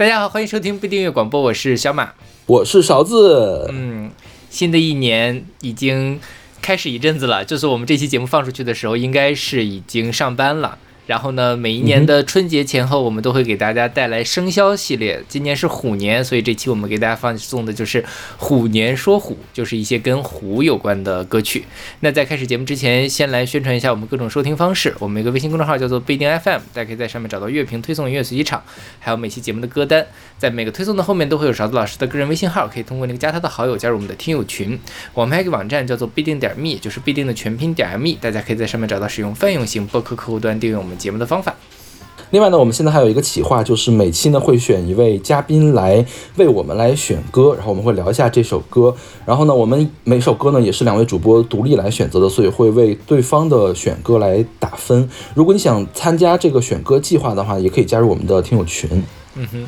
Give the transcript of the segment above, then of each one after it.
大家好，欢迎收听不订阅广播，我是小马，我是勺子。嗯，新的一年已经开始一阵子了，就是我们这期节目放出去的时候，应该是已经上班了。然后呢，每一年的春节前后，我们都会给大家带来生肖系列。今年是虎年，所以这期我们给大家放送的就是虎年说虎，就是一些跟虎有关的歌曲。那在开始节目之前，先来宣传一下我们各种收听方式。我们一个微信公众号叫做不一定 FM，大家可以在上面找到乐评推送、音乐随机场，还有每期节目的歌单。在每个推送的后面都会有勺子老师的个人微信号，可以通过那个加他的好友加入我们的听友群。我们还有个网站叫做必定点 me，就是必定的全拼点 me，大家可以在上面找到使用泛用型播客客户端订阅我们节目的方法。另外呢，我们现在还有一个企划，就是每期呢会选一位嘉宾来为我们来选歌，然后我们会聊一下这首歌。然后呢，我们每首歌呢也是两位主播独立来选择的，所以会为对方的选歌来打分。如果你想参加这个选歌计划的话，也可以加入我们的听友群。嗯哼，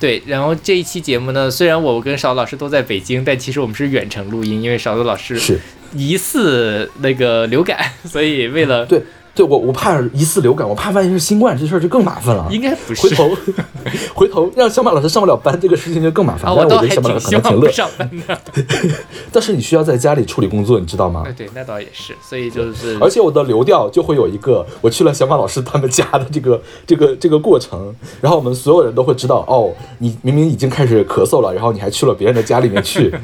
对。然后这一期节目呢，虽然我跟邵老师都在北京，但其实我们是远程录音，因为邵子老师是疑似那个流感，所以为了对。对我，我怕疑似流感，我怕万一是新冠，这事儿就更麻烦了。应该不是。回头，回头让小马老师上不了班，这个事情就更麻烦。我倒还挺希望上班的。但是你需要在家里处理工作，你知道吗？对，那倒也是。所以就是，而且我的流调就会有一个，我去了小马老师他们家的这个这个这个过程，然后我们所有人都会知道，哦，你明明已经开始咳嗽了，然后你还去了别人的家里面去。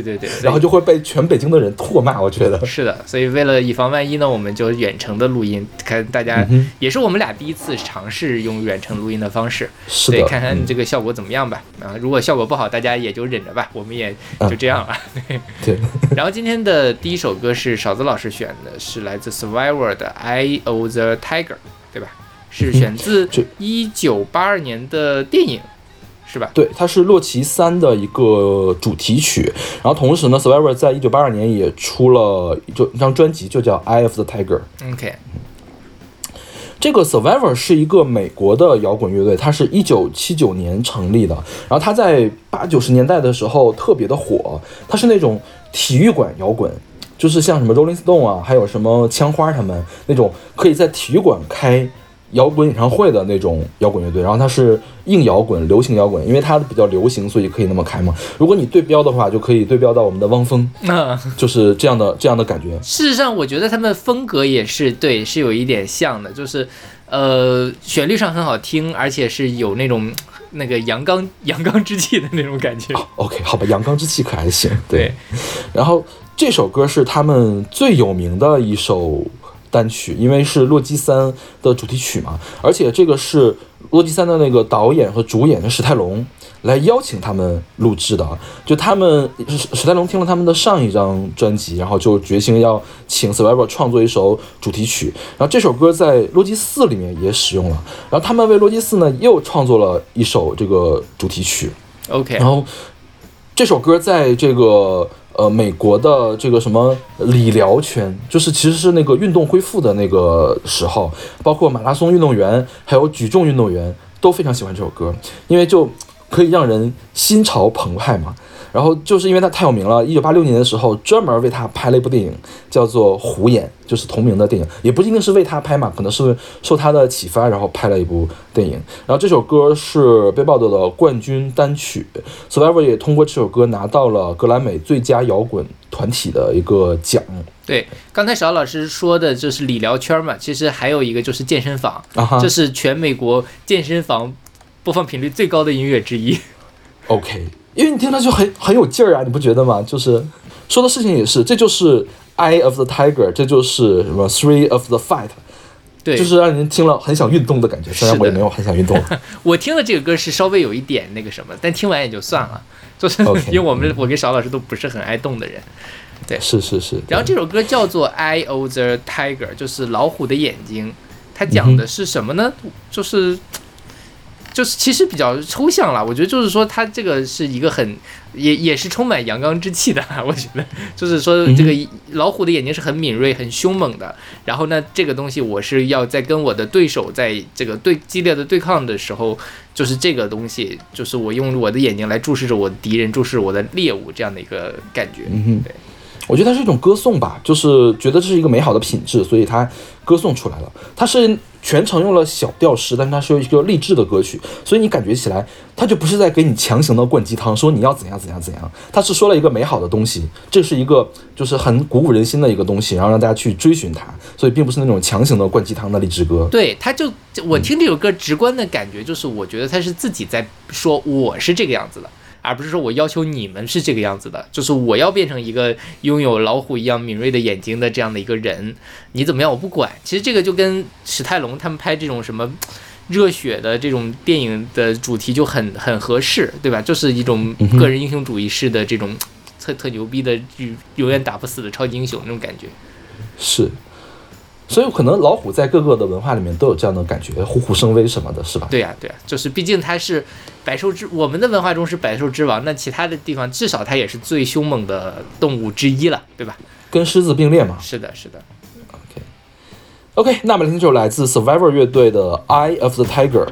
对对对，然后就会被全北京的人唾骂，我觉得是的。所以为了以防万一呢，我们就远程的录音，看大家也是我们俩第一次尝试用远程录音的方式，对，看看这个效果怎么样吧。啊，如果效果不好，大家也就忍着吧，我们也就这样了。对。然后今天的第一首歌是勺子老师选的，是来自 Survivor 的《Eye of the Tiger》，对吧？是选自一九八二年的电影。是吧？对，它是洛奇三的一个主题曲。然后同时呢，Survivor 在一九八二年也出了就一张专辑，就叫《Eye of the Tiger》。OK，这个 Survivor 是一个美国的摇滚乐队，它是一九七九年成立的。然后它在八九十年代的时候特别的火，它是那种体育馆摇滚，就是像什么 Rolling Stone 啊，还有什么枪花他们那种可以在体育馆开。摇滚演唱会的那种摇滚乐队，然后它是硬摇滚、流行摇滚，因为它比较流行，所以可以那么开嘛。如果你对标的话，就可以对标到我们的汪峰，就是这样的这样的感觉。事实上，我觉得他们风格也是对，是有一点像的，就是呃，旋律上很好听，而且是有那种那个阳刚阳刚之气的那种感觉。OK，好吧，阳刚之气可还行。对，然后这首歌是他们最有名的一首。单曲，因为是《洛基三》的主题曲嘛，而且这个是《洛基三》的那个导演和主演史泰龙来邀请他们录制的。就他们史史泰龙听了他们的上一张专辑，然后就决心要请 Survivor 创作一首主题曲。然后这首歌在《洛基四》里面也使用了。然后他们为《洛基四》呢又创作了一首这个主题曲。OK，然后这首歌在这个。呃，美国的这个什么理疗圈，就是其实是那个运动恢复的那个时候，包括马拉松运动员还有举重运动员都非常喜欢这首歌，因为就可以让人心潮澎湃嘛。然后就是因为他太有名了，一九八六年的时候专门为他拍了一部电影，叫做《虎眼》，就是同名的电影，也不一定是为他拍嘛，可能是受他的启发，然后拍了一部电影。然后这首歌是被报道的冠军单曲，Survivor 也通过这首歌拿到了格莱美最佳摇滚团体的一个奖。对，刚才邵老师说的就是理疗圈嘛，其实还有一个就是健身房，这是全美国健身房播放频率最高的音乐之一。OK。因为你听它就很很有劲儿啊，你不觉得吗？就是说的事情也是，这就是 Eye of the Tiger，这就是什么 Three of the Fight，对，就是让人听了很想运动的感觉。虽然我也没有很想运动。我听的这个歌是稍微有一点那个什么，但听完也就算了。就是 因为我们我跟邵老师都不是很爱动的人。对，是是是。然后这首歌叫做 Eye of the Tiger，就是老虎的眼睛。它讲的是什么呢？就是。就是其实比较抽象了，我觉得就是说，它这个是一个很也也是充满阳刚之气的，我觉得就是说，这个老虎的眼睛是很敏锐、很凶猛的。然后呢，这个东西我是要在跟我的对手在这个对激烈的对抗的时候，就是这个东西，就是我用我的眼睛来注视着我的敌人，注视我的猎物这样的一个感觉。嗯哼，对，我觉得它是一种歌颂吧，就是觉得这是一个美好的品质，所以它歌颂出来了。它是全程用了小调式，但是它是一个励志的歌曲，所以你感觉起来，它就不是在给你强行的灌鸡汤，说你要怎样怎样怎样，它是说了一个美好的东西，这是一个就是很鼓舞人心的一个东西，然后让大家去追寻它，所以并不是那种强行的灌鸡汤的励志歌。对，他就我听这首歌直观的感觉就是，我觉得他是自己在说我是这个样子的。而不是说我要求你们是这个样子的，就是我要变成一个拥有老虎一样敏锐的眼睛的这样的一个人，你怎么样我不管。其实这个就跟史泰龙他们拍这种什么热血的这种电影的主题就很 很合适，对吧？就是一种个人英雄主义式的这种特特牛逼的永远打不死的超级英雄那种感觉。是。所以可能老虎在各个的文化里面都有这样的感觉，虎虎生威什么的，是吧？对呀，对呀，就是毕竟它是百兽之，我们的文化中是百兽之王，那其他的地方至少它也是最凶猛的动物之一了，对吧？跟狮子并列嘛。是的，是的。OK，OK，那么听这首来自 Survivor 乐队的《Eye of the Tiger》。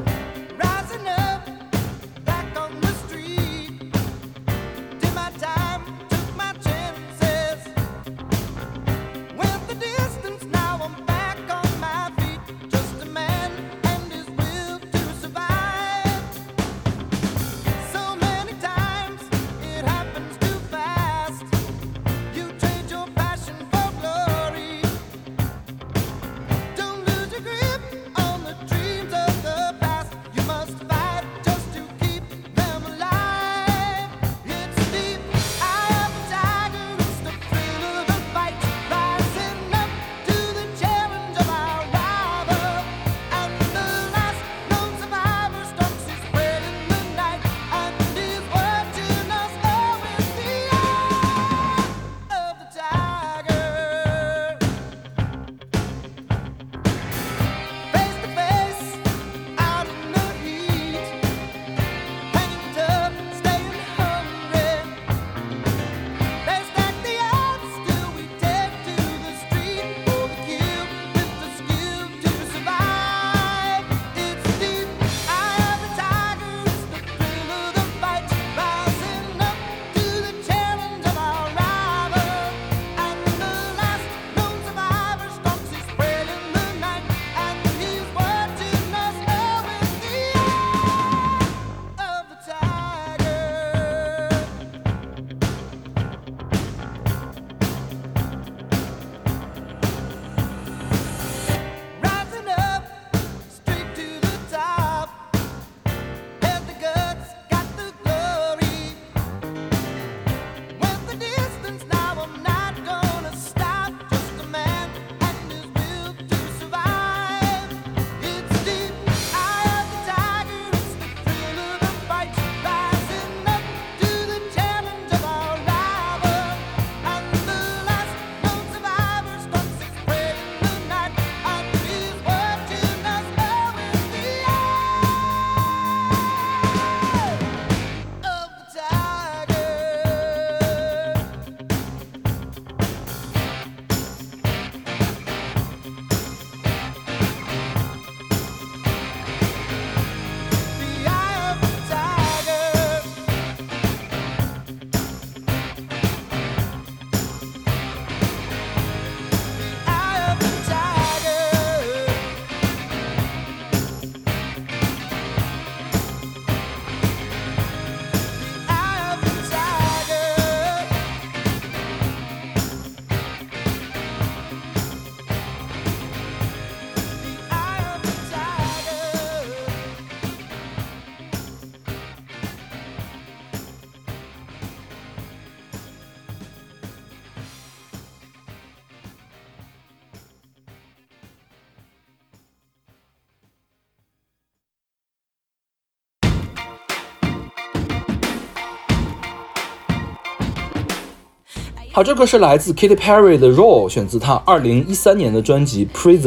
好，这个是来自 Katy Perry 的《Roll》，选自她二零一三年的专辑《Prison》。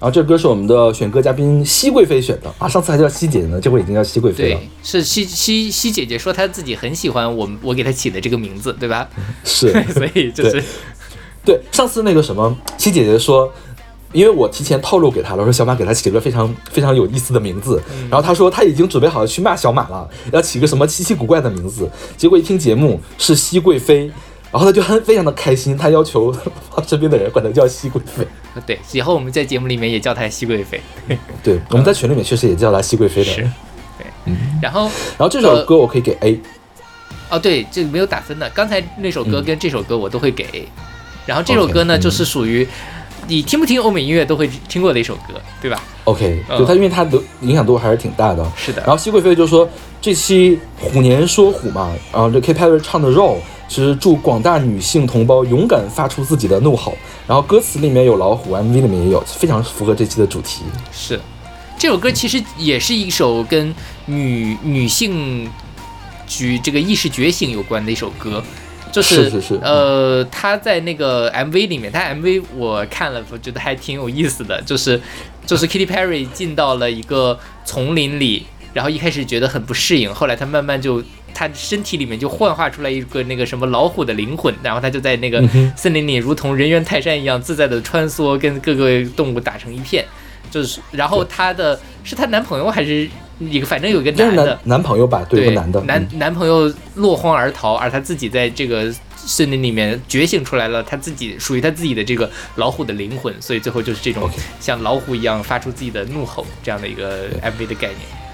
然后这歌是我们的选歌嘉宾熹贵妃选的啊，上次还叫熹姐姐呢，这回已经叫熹贵妃了。对，是熹熹熹姐姐说她自己很喜欢我我给她起的这个名字，对吧？是，所以就是对上次那个什么熹姐姐说，因为我提前透露给她了，说小马给她起了个非常非常有意思的名字，然后她说她已经准备好了去骂小马了，要起个什么奇奇古怪的名字，结果一听节目是熹贵妃。然后他就很非常的开心，他要求他身边的人管他叫熹贵妃。对，以后我们在节目里面也叫他熹贵妃。对，我们在群里面确实也叫他熹贵妃的。是，对，然后然后这首歌我可以给 A。哦，对，这个没有打分的。刚才那首歌跟这首歌我都会给。然后这首歌呢，就是属于你听不听欧美音乐都会听过的一首歌，对吧？OK，对它，因为它的影响度还是挺大的。是的。然后熹贵妃就说这期虎年说虎嘛，然后这 K Perry 唱的 Roll。其实祝广大女性同胞勇敢发出自己的怒吼，然后歌词里面有老虎，MV 里面也有，非常符合这期的主题。是，这首歌其实也是一首跟女女性举这个意识觉醒有关的一首歌，就是是是呃，他在那个 MV 里面，他 MV 我看了，我觉得还挺有意思的，就是就是 Kitty Perry 进到了一个丛林里，然后一开始觉得很不适应，后来他慢慢就。他身体里面就幻化出来一个那个什么老虎的灵魂，然后他就在那个森林里如同人猿泰山一样自在的穿梭，跟各个动物打成一片。就是，然后他的是她男朋友还是一个，反正有一个男的男朋友吧，对，男的男男朋友落荒而逃，而他自己在这个森林里面觉醒出来了，他自己属于他自己的这个老虎的灵魂，所以最后就是这种像老虎一样发出自己的怒吼这样的一个 MV 的概念。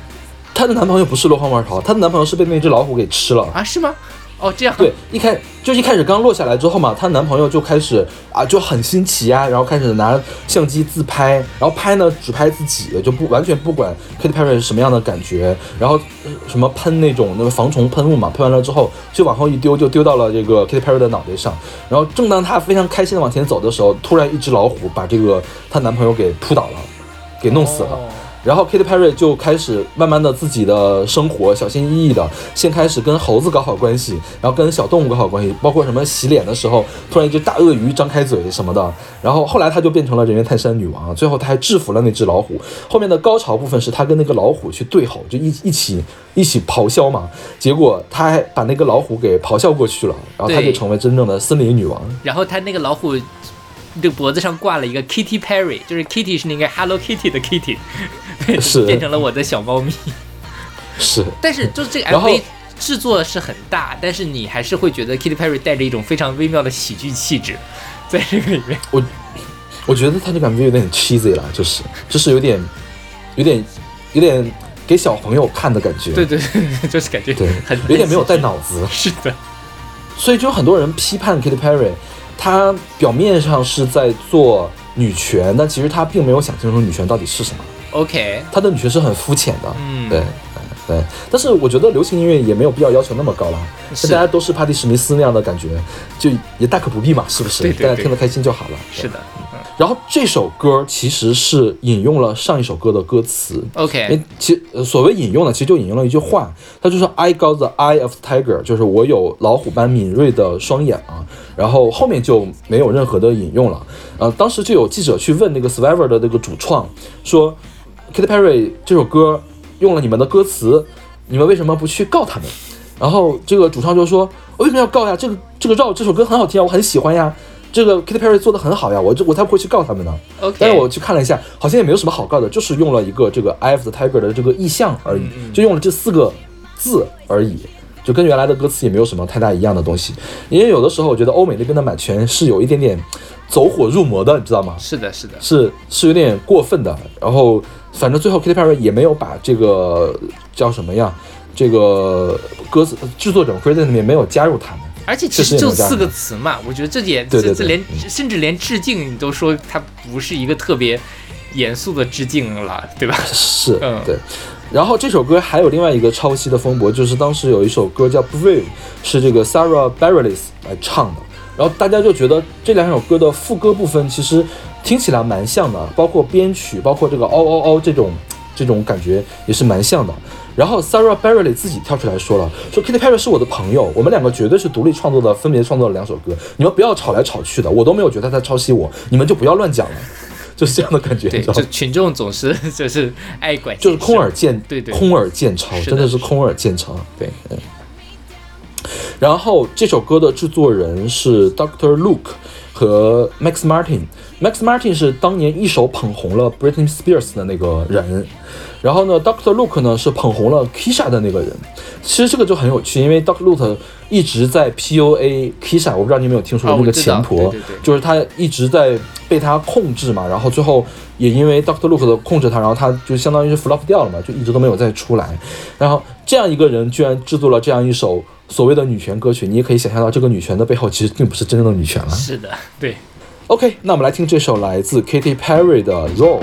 她的男朋友不是落荒而逃，她的男朋友是被那只老虎给吃了啊？是吗？哦，这样对，一开就一开始刚落下来之后嘛，她男朋友就开始啊，就很新奇呀，然后开始拿相机自拍，然后拍呢只拍自己，就不完全不管 Katy Perry 是什么样的感觉，然后什么喷那种那个防虫喷雾嘛，喷完了之后就往后一丢，就丢到了这个 Katy Perry 的脑袋上，然后正当她非常开心的往前走的时候，突然一只老虎把这个她男朋友给扑倒了，给弄死了。然后 Katy Perry 就开始慢慢的自己的生活，小心翼翼的，先开始跟猴子搞好关系，然后跟小动物搞好关系，包括什么洗脸的时候，突然一只大鳄鱼张开嘴什么的。然后后来她就变成了人猿泰山女王，最后她还制服了那只老虎。后面的高潮部分是她跟那个老虎去对吼，就一一起一起咆哮嘛。结果她还把那个老虎给咆哮过去了，然后她就成为真正的森林女王。然后她那个老虎。这脖子上挂了一个 Kitty Perry，就是 Kitty 是那个 Hello Kitty 的 Kitty，是变成了我的小猫咪。是，但是就是这个 MV 制作是很大，但是你还是会觉得 Kitty Perry 带着一种非常微妙的喜剧气质，在这个里面。我我觉得他这个 MV 有点 cheesy 了，就是就是有点有点有点给小朋友看的感觉。对对对，就是感觉对，很有点没有带脑子。是的，所以就有很多人批判 Kitty Perry。他表面上是在做女权，但其实他并没有想清楚女权到底是什么。OK，他的女权是很肤浅的。嗯，对，对。但是我觉得流行音乐也没有必要要求那么高了，大家都是帕蒂史密斯那样的感觉，就也大可不必嘛，是不是？大家听得开心就好了。是的。嗯然后这首歌其实是引用了上一首歌的歌词。OK，其所谓引用呢，其实就引用了一句话，它就说 I got the eye of tiger，就是我有老虎般敏锐的双眼啊。然后后面就没有任何的引用了。呃，当时就有记者去问那个 Survivor 的那个主创，说 Katy Perry 这首歌用了你们的歌词，你们为什么不去告他们？然后这个主唱就说，我为什么要告呀？这个这个绕这首歌很好听啊，我很喜欢呀。这个 Katy Perry 做的很好呀，我这我才不会去告他们呢。OK，但是我去看了一下，好像也没有什么好告的，就是用了一个这个 of the Tiger 的这个意象而已，就用了这四个字而已，就跟原来的歌词也没有什么太大一样的东西。因为有的时候我觉得欧美那边的版权是有一点点走火入魔的，你知道吗？是的，是的，是是有点过分的。然后反正最后 Katy Perry 也没有把这个叫什么呀，这个歌词制作者 c r e d t 里面没有加入他们。而且其实就四个词嘛，我觉得这点这这连甚至连致敬你都说它不是一个特别严肃的致敬了，对吧？是，嗯，对。然后这首歌还有另外一个抄袭的风波，就是当时有一首歌叫《Brave》，是这个 Sarah Bareilles 来唱的。然后大家就觉得这两首歌的副歌部分其实听起来蛮像的，包括编曲，包括这个嗷嗷嗷这种这种感觉也是蛮像的。然后 Sarah Bareilles 自己跳出来说了，说 Katy Perry 是我的朋友，我们两个绝对是独立创作的，分别创作了两首歌，你们不要吵来吵去的，我都没有觉得他在抄袭我，你们就不要乱讲了，就是这样的感觉。对，就群众总是就是爱管，就是空耳见对对，空耳见抄，真的是空耳见抄。对，嗯然后这首歌的制作人是 Doctor Luke，和 Max Martin。Max Martin 是当年一手捧红了 Britney Spears 的那个人，然后呢，Dr. Luke 呢是捧红了 Kisha 的那个人。其实这个就很有趣，因为 Dr. Luke 一直在 PUA Kisha，我不知道你有没有听说过那个前婆，就是他一直在被他控制嘛，然后最后也因为 Dr. Luke 的控制他，然后他就相当于是 flop 掉了嘛，就一直都没有再出来。然后这样一个人居然制作了这样一首所谓的女权歌曲，你也可以想象到这个女权的背后其实并不是真正的女权了。是的，对。OK，那我们来听这首来自 Katy Perry 的《Roll》。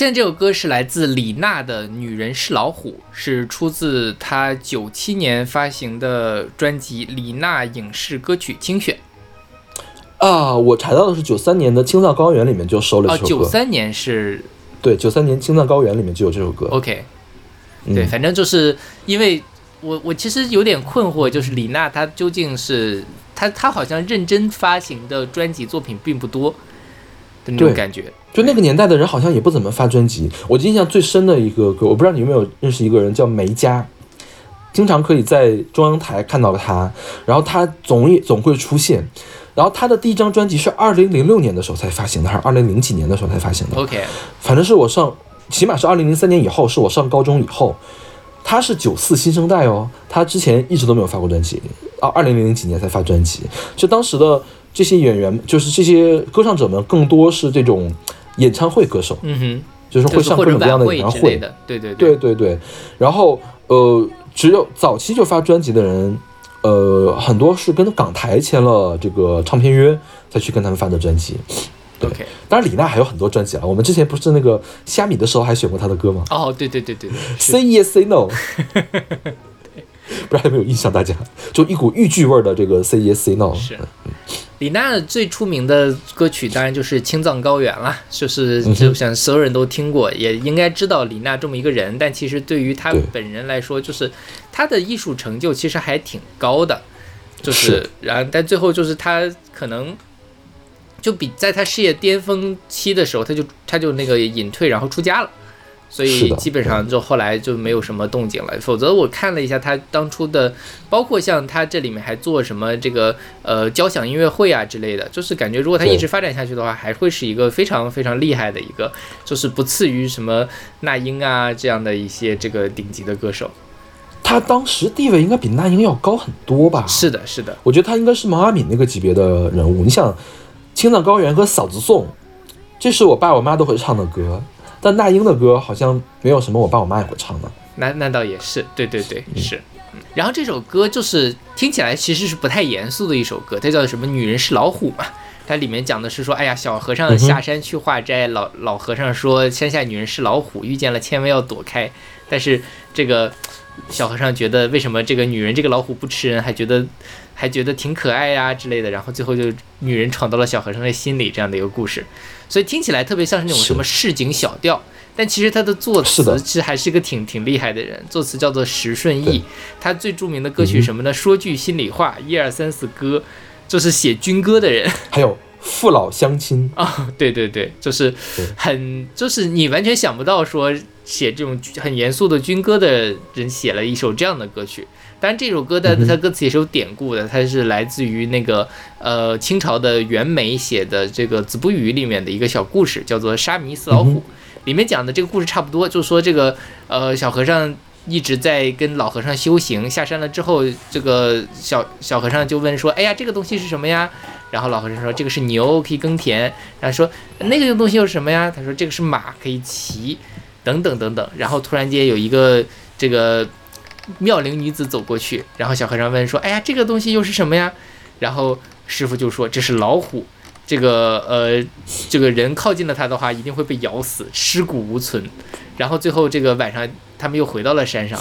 现在这首歌是来自李娜的《女人是老虎》，是出自她九七年发行的专辑《李娜影视歌曲精选》。啊，我查到的是九三年的《青藏高原》里面就收了这首歌。九三年是？对，九三年《青藏高原》里面就有这首歌。OK，对，反正就是因为我我其实有点困惑，就是李娜她究竟是她她好像认真发行的专辑作品并不多的那种感觉。就那个年代的人好像也不怎么发专辑。我印象最深的一个歌，我不知道你有没有认识一个人叫梅佳，经常可以在中央台看到他，然后他总也总会出现。然后他的第一张专辑是二零零六年的时候才发行的，还是二零零几年的时候才发行的？OK，反正是我上，起码是二零零三年以后，是我上高中以后。他是九四新生代哦，他之前一直都没有发过专辑，啊，二零零几年才发专辑。就当时的这些演员，就是这些歌唱者们，更多是这种演唱会歌手，嗯哼，就是会上各种各样的演唱会。之类的，对对对对对，然后呃，只有早期就发专辑的人，呃，很多是跟港台签了这个唱片约，才去跟他们发的专辑。OK，当然，李娜还有很多专辑啊。我们之前不是那个虾米的时候还选过她的歌吗哦，对对对对？Say yes, say no。不知道有没有印象？大家就一股豫剧味儿的这个 Say yes, say no。是李娜最出名的歌曲当然就是《青藏高原》了，就是就像所有人都听过，也应该知道李娜这么一个人。但其实对于她本人来说，就是她的艺术成就其实还挺高的，就是是然后但最后就是她可能就比在她事业巅峰期的时候，她就她就那个隐退，然后出家了。所以基本上就后来就没有什么动静了。否则我看了一下他当初的，包括像他这里面还做什么这个呃交响音乐会啊之类的，就是感觉如果他一直发展下去的话，还会是一个非常非常厉害的一个，就是不次于什么那英啊这样的一些这个顶级的歌手。他当时地位应该比那英要高很多吧？是的，是的，我觉得他应该是毛阿敏那个级别的人物。你想，《青藏高原》和《嫂子颂》，这是我爸我妈都会唱的歌，但那英的歌好像没有什么我爸我妈也会唱的。那那倒也是，对对对，是。嗯然后这首歌就是听起来其实是不太严肃的一首歌，它叫什么“女人是老虎”嘛。它里面讲的是说，哎呀，小和尚下山去化斋，老老和尚说山下女人是老虎，遇见了千万要躲开。但是这个小和尚觉得，为什么这个女人这个老虎不吃人，还觉得还觉得挺可爱呀、之类的。然后最后就女人闯到了小和尚的心里，这样的一个故事。所以听起来特别像是那种什么市井小调。但其实他的作词其实还是一个挺挺厉害的人，作词叫做石顺义，他最著名的歌曲什么呢？说句心里话，一二三四歌，就是写军歌的人 还有父老乡亲，啊、对对对，就是很就是你完全想不到说写这种很严肃的军歌的人写了一首这样的歌曲。当然，这首歌的它歌词也是有典故的，它是来自于那个呃清朝的袁枚写的这个《子不语》里面的一个小故事，叫做《沙弥死老虎》嗯。里面讲的这个故事差不多，就是说这个呃小和尚一直在跟老和尚修行，下山了之后，这个小小和尚就问说：“哎呀，这个东西是什么呀？”然后老和尚说：“这个是牛，可以耕田。”然后说：“那个东西又是什么呀？”他说：“这个是马，可以骑。”等等等等。然后突然间有一个这个妙龄女子走过去，然后小和尚问说：“哎呀，这个东西又是什么呀？”然后师傅就说：“这是老虎。”这个呃，这个人靠近了它的话，一定会被咬死，尸骨无存。然后最后这个晚上，他们又回到了山上。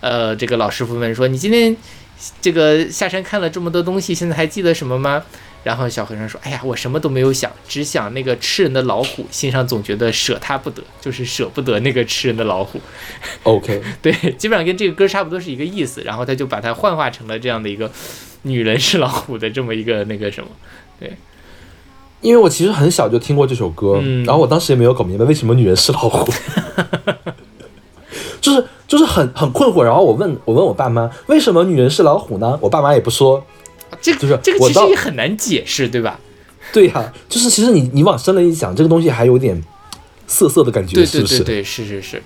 呃，这个老师傅问说：“你今天这个下山看了这么多东西，现在还记得什么吗？”然后小和尚说：“哎呀，我什么都没有想，只想那个吃人的老虎，心上总觉得舍他不得，就是舍不得那个吃人的老虎。OK，对，基本上跟这个歌差不多是一个意思。然后他就把它幻化成了这样的一个女人是老虎的这么一个那个什么。对因为我其实很小就听过这首歌，嗯然后我当时也没有搞明白为什么女人是老虎，就是就是很很困惑。然后我问我问我爸妈，为什么女人是老虎呢？我爸妈也不说。这就是这个其实也很难解释，对吧？对呀、就是其实你你往深了一想，这个东西还有点涩涩的感觉，对？对对对，是是是。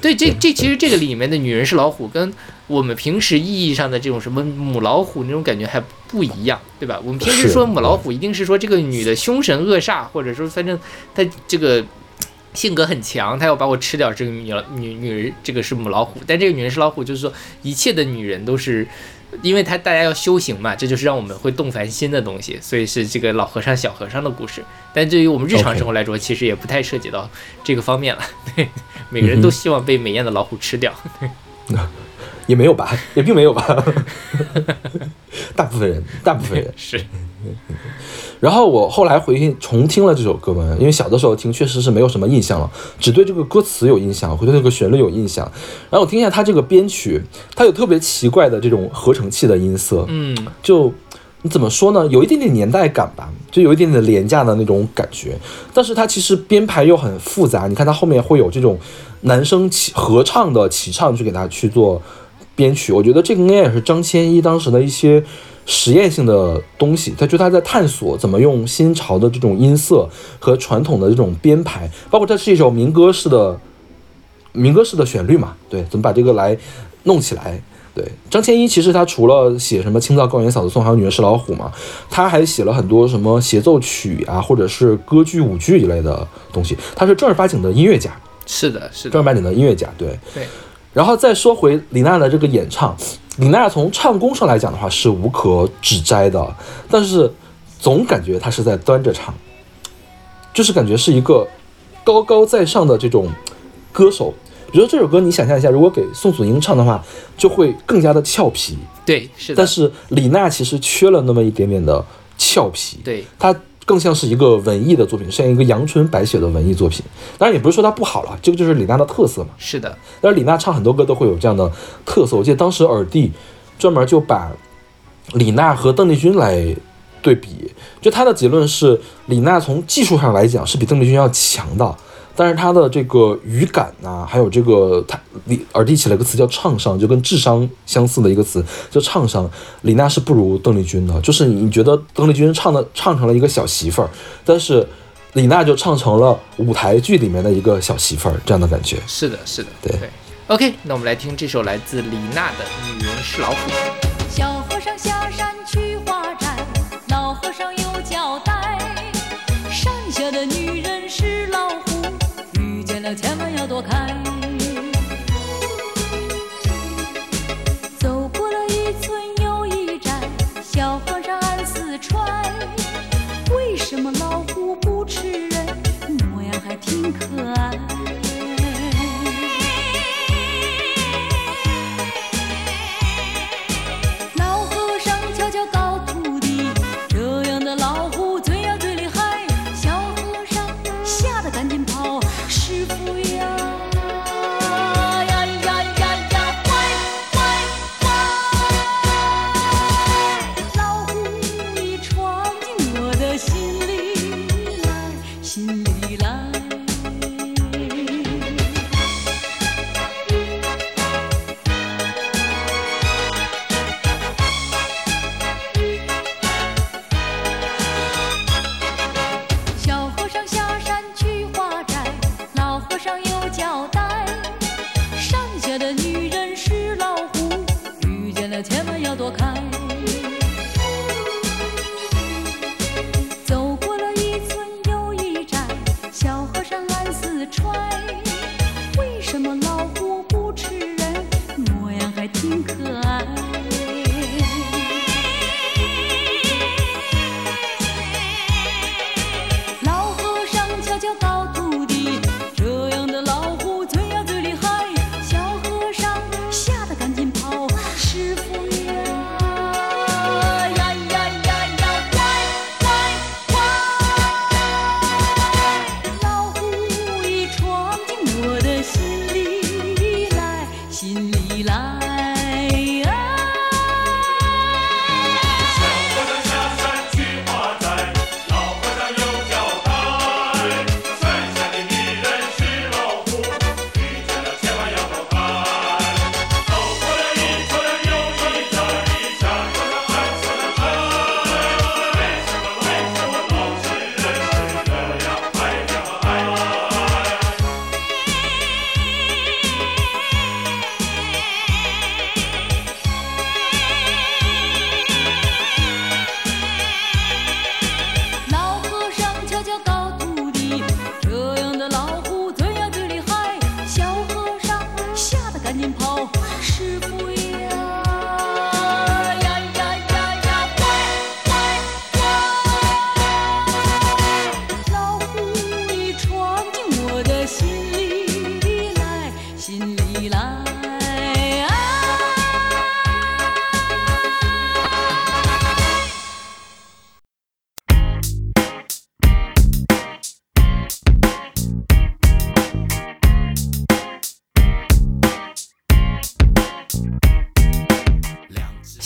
对，这这其实这个里面的女人是老虎，跟我们平时意义上的这种什么母老虎那种感觉还不一样，对吧？我们平时说母老虎，一定是说这个女的凶神恶煞，或者说反正她这个性格很强，她要把我吃掉。这个女女女人，这个是母老虎，但这个女人是老虎，就是说一切的女人都是。因为他大家要修行嘛，这就是让我们会动凡心的东西，所以是这个老和尚、小和尚的故事。但对于我们日常生活来说，其实也不太涉及到这个方面了。对，每个人都希望被美艳的老虎吃掉。对也没有吧，也并没有吧，大部分人，大部分人。是，然后我后来回去重听了这首歌嘛，因为小的时候听确实是没有什么印象了，只对这个歌词有印象，会对这个旋律有印象。然后我听一下它这个编曲，它有特别奇怪的这种合成器的音色，嗯，就你怎么说呢？有一点点年代感吧，就有一点点廉价的那种感觉。但是它其实编排又很复杂，你看它后面会有这种男生起合唱的齐唱去给它去做编曲，我觉得这个应该也是张千一当时的一些实验性的东西。他就他在探索怎么用新潮的这种音色和传统的这种编排，包括这是一首民歌式的民歌式的旋律嘛，对，怎么把这个来弄起来？对，张千一其实他除了写什么《青藏高原嫂子颂》还有《女人是老虎》嘛，他还写了很多什么协奏曲啊，或者是歌剧、舞剧一类的东西。他是正儿八经的音乐家，是的，是的，正儿八经的音乐家。对，对。然后再说回李娜的这个演唱，李娜从唱功上来讲的话是无可指摘的，但是总感觉她是在端着唱，就是感觉是一个高高在上的这种歌手。比如说这首歌，你想象一下，如果给宋祖英唱的话，就会更加的俏皮。对，是的。但是李娜其实缺了那么一点点的俏皮。对，她更像是一个文艺的作品，像一个阳春白雪的文艺作品。当然也不是说它不好了，这个就是李娜的特色嘛。是的。但是李娜唱很多歌都会有这样的特色。我记得当时耳帝专门就把李娜和邓丽君来对比，就他的结论是李娜从技术上来讲是比邓丽君要强的。但是他的这个语感呐，还有这个他李耳帝起了个词叫唱商，就跟智商相似的一个词叫唱商。李娜是不如邓丽君的，就是你觉得邓丽君唱的唱成了一个小媳妇儿，但是李娜就唱成了舞台剧里面的一个小媳妇儿这样的感觉。是的，是的，对。OK，那我们来听这首来自李娜的《女人是老虎》。小和尚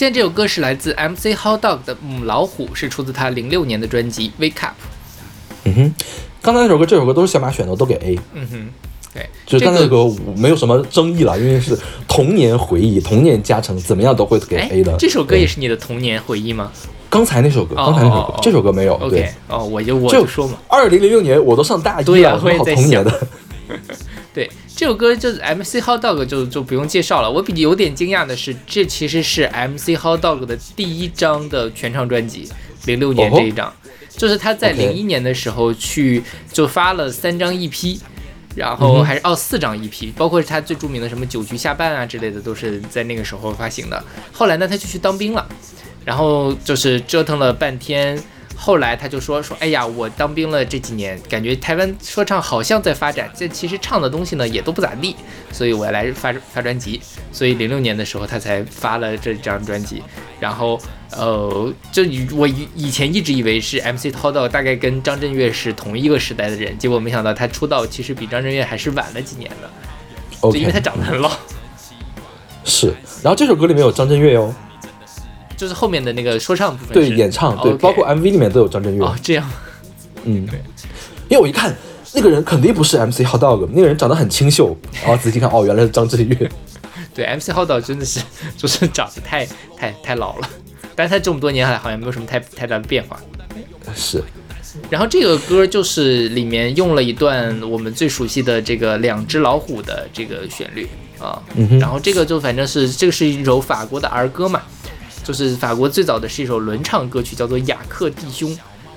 现在这首歌是来自 MC Hot Dog 的《母老虎》，是出自他零六年的专辑《Wake Up》。嗯哼，刚才那首歌、这首歌都是小马选的，我都给 A。嗯哼，对，就是但那这个个没有什么争议了，因为是童年回忆、童年加成，怎么样都会给哎 A 的。，这首歌也是你的童年回忆吗刚才那首歌，哦刚才那首歌这首歌没有。对，哦，我就我就就说嘛，二零零六年我都上大一了，好童年的？对，这首歌就是 MC Hot Dog 就就不用介绍了。我比有点惊讶的是，这其实是 MC Hot Dog 的第一张的全唱专辑，零六年这一张，就是他在零一年的时候去就发了三张 EP。然嗯后还是哦四张 EP，包括他最著名的什么九局下半啊之类的，都是在那个时候发行的。后来呢，他就去当兵了，然后就是折腾了半天，后来他就说说，哎呀，我当兵了这几年，感觉台湾说唱好像在发展，这其实唱的东西呢也都不咋地，所以我要来发发专辑。所以零六年的时候他才发了这张专辑，然后呃，就以我以以前一直以为是 MC 涛道大概跟张震岳是同一个时代的人，结果没想到他出道其实比张震岳还是晚了几年的，就因为他长得很老。是。然后这首歌里面有张震岳哦，就是后面的那个说唱部分对，演唱，对包括 MV 里面都有张震岳。哦这样。嗯，对。因为我一看那个人肯定不是 MC Hot Dog，那个人长得很清秀，然 后仔细看，哦，原来是张震岳。对，MC Hotdog 真的是就是长得太太太老了，但是他这么多年来好像没有什么太太大的变化。是，然后这个歌就是里面用了一段我们最熟悉的这个两只老虎的这个旋律啊，嗯然后这个就反正是这个是一首法国的儿歌嘛，就是法国最早的是一首轮唱歌曲，叫做《雅克弟兄》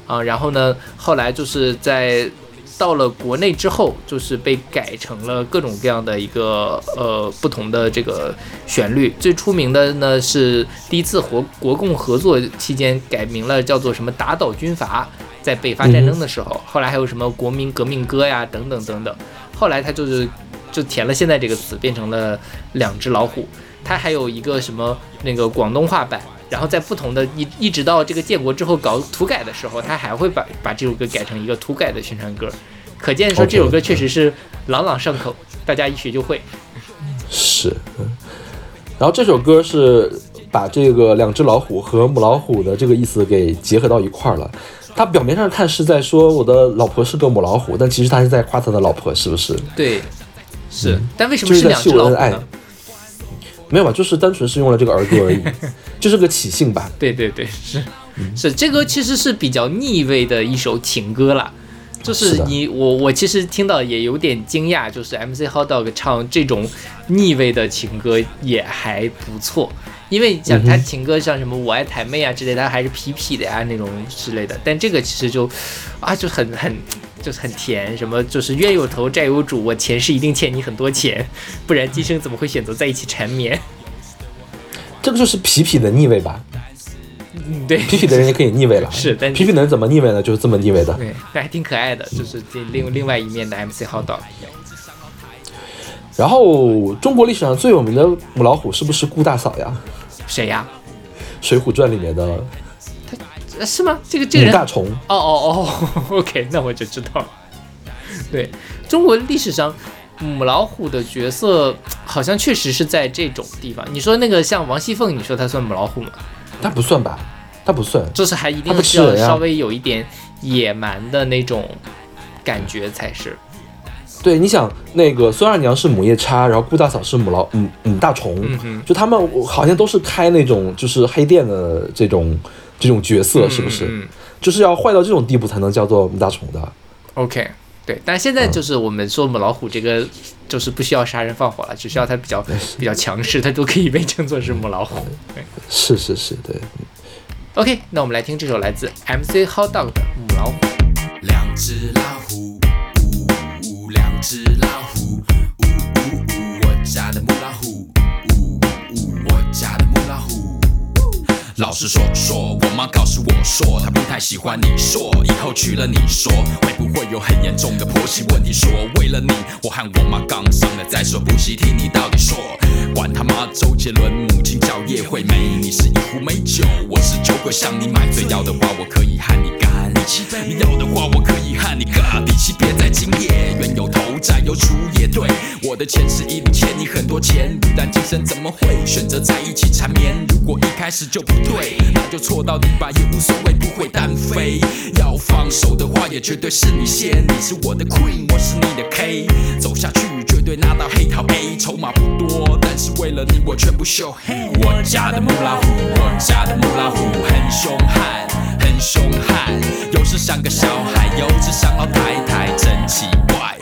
啊，然后呢后来就是在到了国内之后，就是被改成了各种各样的一个呃不同的这个旋律。最出名的呢是第一次国国共合作期间改名了，叫做什么打倒军阀，在北伐战争的时候。后来还有什么国民革命歌呀等等等等。后来他就是就填了现在这个词，变成了两只老虎。它还有一个什么那个广东话版，然后在不同的一一直到这个建国之后搞土改的时候，他还会把把这首歌改成一个土改的宣传歌，可见说这首歌确实是朗朗上口，大家一学就会。是，嗯。然后这首歌是把这个两只老虎和母老虎的这个意思给结合到一块儿了。他表面上看是在说我的老婆是个母老虎，但其实他是在夸他的老婆，是不是？对，是，但为什么是两只老虎呢？。没有吧，就是单纯是用了这个儿歌而已，就是个起兴吧。对对对，是。是，这歌其实是比较逆位的一首情歌啦。就是你我我其实听到也有点惊讶，就是 MC Hot Dog 唱这种逆位的情歌也还不错，因为讲他情歌像什么我爱台妹啊之类的，他还是痞痞的呀那种之类的，但这个其实就啊就很很就是很甜，什么就是冤有头债有主，我前世一定欠你很多钱，不然今生怎么会选择在一起缠绵？这个就是痞痞的逆位吧？嗯，对，痞痞的人也可以逆位了。是但痞痞的人怎么逆位呢？就是这么逆位的。对，但还挺可爱的，就是这另另外一面的 MC Hot Dog。然后中国历史上最有名的母老虎是不是顾大嫂呀？谁呀、《水浒传》里面的呃是吗？这个这个人？母大虫。哦哦哦，OK，那我就知道了。对中国历史上，母老虎的角色好像确实是在这种地方。你说那个像王熙凤，你说她算母老虎吗？她不算吧？她不算。就是还一定是要稍微有一点野蛮的那种感觉才是。对，你想那个孙二娘是母夜叉，然后顾大嫂是母老母母大虫，嗯，就他们好像都是开那种就是黑店的这种这种角色，是不是？就是要坏到这种地步才能叫做母大虫的。OK，对，但现在就是我们说母老虎这个，就是不需要杀人放火了，只需要它比较比较强势，它都可以被称作是母老虎。对是是是，对。，OK，那我们来听这首来自 MC Hot Dog 的《母老虎》。两只老虎，呜呜，两只老虎，呜呜呜，我家的母老虎，老实说说，我妈告诉我说，她不太喜欢你说，以后娶了你说，会不会有很严重的婆媳问题？说为了你，我和我妈刚上了再说，不惜听你到底说，管他妈周杰伦，母亲叫叶惠美，你是一壶美酒，我是酒鬼，向你买醉，要的话我可以和你干一起杯，你要的话我可以和你干一起，别在今夜，冤有头有债有主也对。我的前世一定欠你很多钱，不然今生怎么会选择在一起缠绵？如果一开始就不对，那就错到底吧，也无所谓，不会单飞。要放手的话，也绝对是你先。你是我的 queen，我是你的 K，走下去绝对拿到黑桃 A。筹码不多，但是为了你我全部秀。嘿，我家的母老虎，我家的母老虎很凶悍，很凶悍，有时像个小孩，有时像老太太，真奇怪，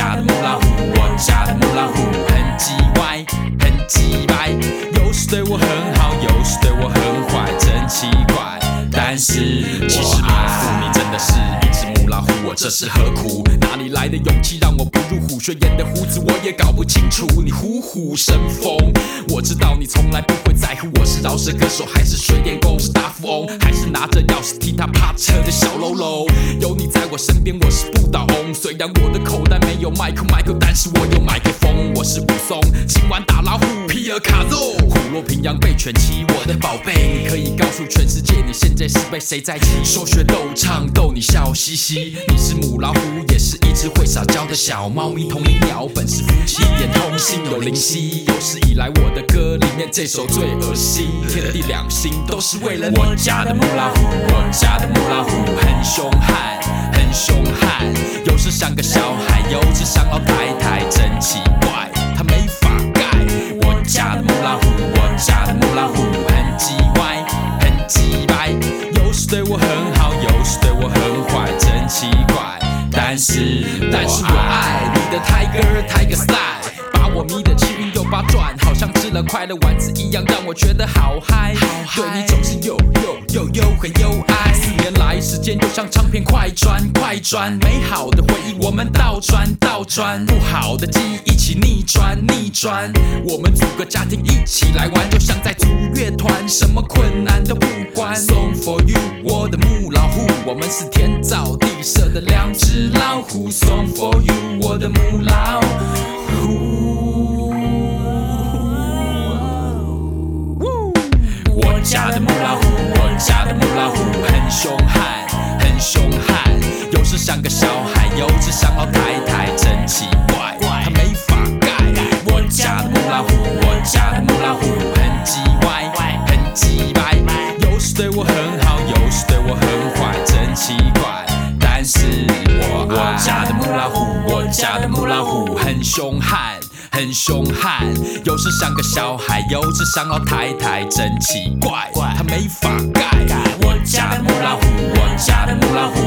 家的母老虎，我家的母老虎很叽歪，很叽歪，有时对我很好，有时对我很坏，真奇怪。但是其实你，你真的是一只母老虎，我这是何苦？哪里来的勇气让我不入虎？穴演的胡子我也搞不清楚，你虎虎生风。我知道你从来不会在乎我是饶舌歌手还是水电工，是大富翁还是拿着钥匙踢踏趴车的小喽啰。有你在我身边，我是不倒翁。虽然我的口袋没有麦克麦克，但是我有麦克风。我是武松，今晚打老虎，皮尔卡肉，虎落平阳被犬欺，我的宝贝，你可以告诉全世界你现在是被谁在欺？说学逗唱逗你笑嘻嘻，你是母老虎，也是一只会撒娇的小猫咪，同你鸟本是夫妻，眼通心有灵犀。有史以来我的歌里面这首最恶心，天地两心都是为了你我家的母老虎，我家的母老虎很凶悍，很凶悍，有时像个小孩，有时像老太太，真奇怪，他没法改。我家的母老虎，我家的母老虎很叽歪，很叽歪，有时对我很好，不是对我很坏，真奇怪。但是，但是我爱你的 Tiger Tiger Style，我迷得七晕又八转，好像吃了快乐丸子一样，让我觉得好嗨。对你总是又又又又很又爱。四年来，时间就像唱片快转快转，美好的回忆我们倒转倒转，不好的记忆一起逆转逆转。我们组个家庭一起来玩，就像在组乐团，什么困难都不管。Song for you，我的母老虎，我们是天造地设的两只老虎。Song for you，我的母老虎。有时像个小孩，有时像老太太，真奇怪，他没法改。我家的母老虎，我家的母老虎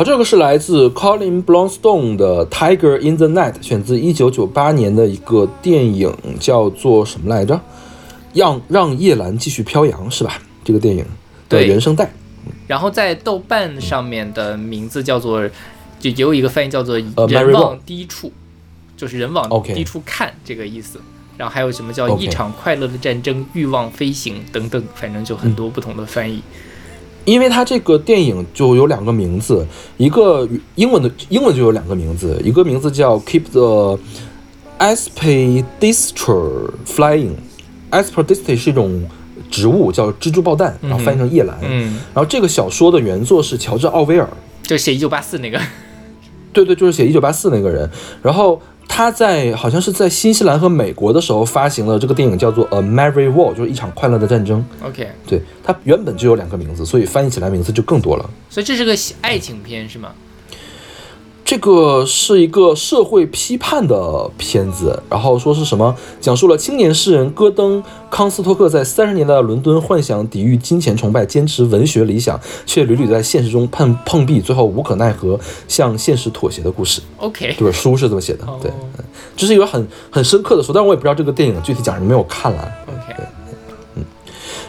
好，这个是来自 Colin Blunstone 的《Tiger in the Night》，选自一九九八年的一个电影，叫做什么来着？让让夜兰继续飘扬，是吧？这个电影的对原声带。然后在豆瓣上面的名字叫做，就也有一个翻译叫做“呃人往低处”，就是人往低处看这个意思。然后还有什么叫一场快乐的战争、欲望飞行等等，反正就很多不同的翻译。因为它这个电影就有两个名字，一个英文的英文就有两个名字，一个名字叫 Keep the Aspidistra Flying。Aspidistra 是一种植物，叫蜘蛛爆弹，然后翻译成夜兰。嗯，然后这个小说的原作是乔治·奥威尔，就写一九八四那个。对对，就是写一九八四那个人。然后他在好像是在新西兰和美国的时候发行了这个电影，叫做《A Merry War》，就是一场快乐的战争。OK，对，它原本就有两个名字，所以翻译起来名字就更多了。所以这是个喜爱情片是吗？这个是一个社会批判的片子，然后说是什么，讲述了青年诗人戈登·康斯托克在三十年代的伦敦幻想抵御金钱崇拜，坚持文学理想，却屡屡在现实中碰碰壁，最后无可奈何向现实妥协的故事。OK，这本书是这么写的，对，这是一个很很深刻的书，但是我也不知道这个电影具体讲什么，没有看完。OK，嗯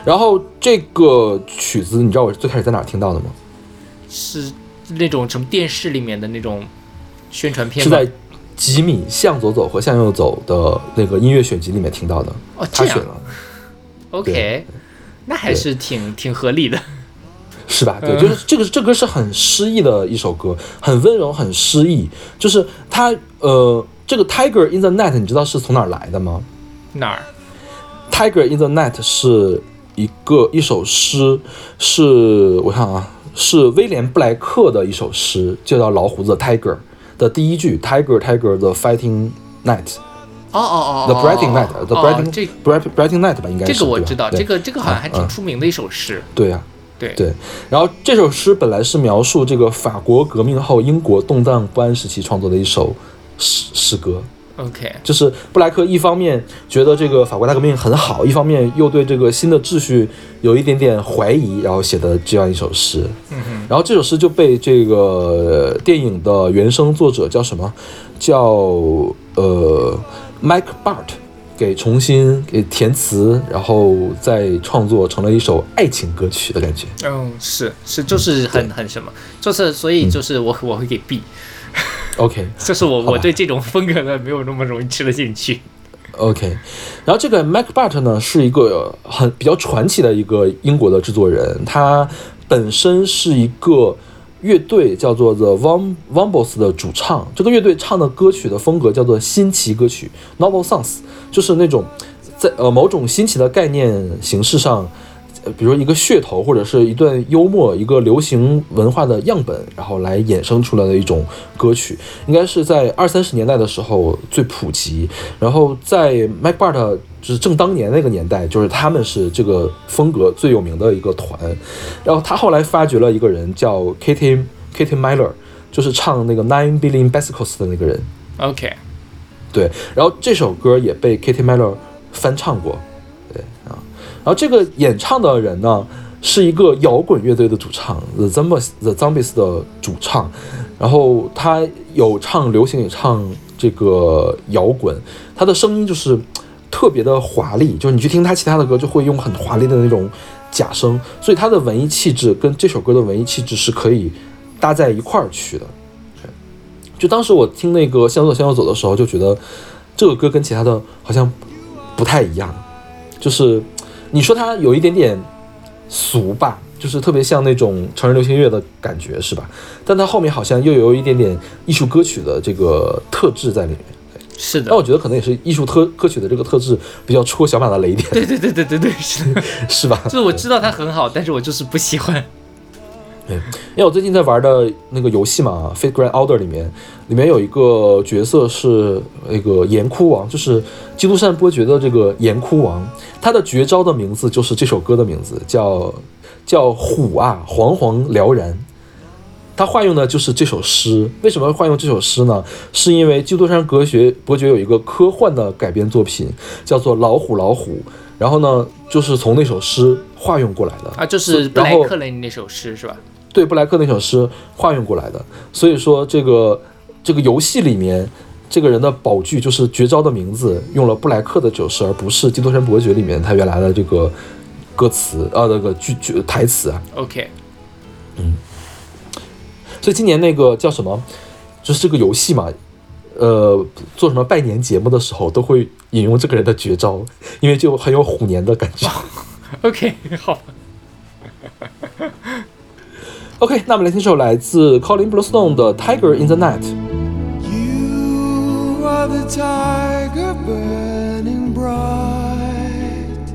然后这个曲子，你知道我最开始在哪儿听到的吗？是那种什么电视里面的那种宣传片吗？是在吉米向左走和向右走的那个音乐选集里面听到的，哦他选了，OK，那还是挺挺合理的。是吧？对，嗯就是这个这歌是很诗意的一首歌，很温柔，很诗意。就是它呃，这个 Tiger in the Night，你知道是从哪儿来的吗哪儿？？Tiger in the Night 是一个一首诗，是我看啊，是威廉布莱克的一首诗，就叫《老虎子 Tiger》的第一句，Tiger Tiger the fighting night。哦哦哦 The Brighting Night，The 哦 Brighting 这 Bright Brighting Night 吧，应该是这个我知道，这个这个好像还挺嗯出名的一首诗。对呀、对对。然后这首诗本来是描述这个法国革命后英国动荡不安时期创作的一首诗诗歌，OK，就是布莱克一方面觉得这个法国大革命很好，一方面又对这个新的秩序有一点点怀疑，然后写的这样一首诗。嗯哼，然后这首诗就被这个呃电影的原声作者叫什么？叫呃 Mike Bart 给重新给填词，然后再创作成了一首爱情歌曲的感觉。嗯，是是，就是很很什么，就是所以就是我 我会给 B，OK 就是我我对这种风格的没有那么容易吃得进去。OK，然后这个 MacBart 呢是一个很比较传奇的一个英国的制作人，他本身是一个乐队叫做 The Vom Vombles 的主唱，这个乐队唱的歌曲的风格叫做新奇歌曲 （Novel Songs），就是那种在呃某种新奇的概念形式上。呃，比如一个噱头，或者是一段幽默，一个流行文化的样本，然后来衍生出来的一种歌曲，应该是在二三十年代的时候最普及。然后在 Mac Bart 就是正当年那个年代，就是他们是这个风格最有名的一个团。然后他后来发掘了一个人叫 Kitty Kitty Miller，就是唱那个 Nine Billion Bicycles 的那个人。OK，对，然后这首歌也被 Kitty Miller 翻唱过，然后这个演唱的人呢是一个摇滚乐队的主唱 The Zombies The Zombies 的主唱，然后他有唱流行也唱这个摇滚，他的声音就是特别的华丽，就是你去听他其他的歌就会用很华丽的那种假声，所以他的文艺气质跟这首歌的文艺气质是可以搭在一块儿去的。就当时我听那个《向左向右走》的时候，就觉得这个歌跟其他的好像不太一样，就是你说它有一点点俗吧，就是特别像那种成人流行乐的感觉，是吧？但它后面好像又有一点点艺术歌曲的这个特质在里面。是的但，我觉得可能也是艺术特歌曲的这个特质比较戳小马的雷点，对对对对对对，是，是吧？就是我知道它很好，但是我就是不喜欢。对，因为我最近在玩的那个游戏嘛，《Fate Grand Order》里面，里面有一个角色是那个岩窟王，就是基督山伯爵的这个岩窟王，他的绝招的名字就是这首歌的名字，叫叫虎啊，惶惶燎然。他化用的就是这首诗。为什么化用这首诗呢？是因为基督山伯爵伯爵有一个科幻的改编作品，叫做《老虎老虎》，然后呢，就是从那首诗化用过来的啊，就是布莱克雷那首诗是吧？对布莱克那首诗化用过来的。所以说，这个这个游戏里面，这个人的宝具就是绝招的名字用了布莱克的这首诗，而不是基督山伯爵里面他原来的这个歌词啊，那个句句台词啊。OK，嗯所以今年那个叫什么，就是这个游戏嘛。呃，做什么拜年节目的时候都会引用这个人的绝招，因为就很有虎年的感觉。OK，好，OK，那我们来听首来自 Colin Bluestone 的《Tiger in the Night》。 You are the tiger burning bright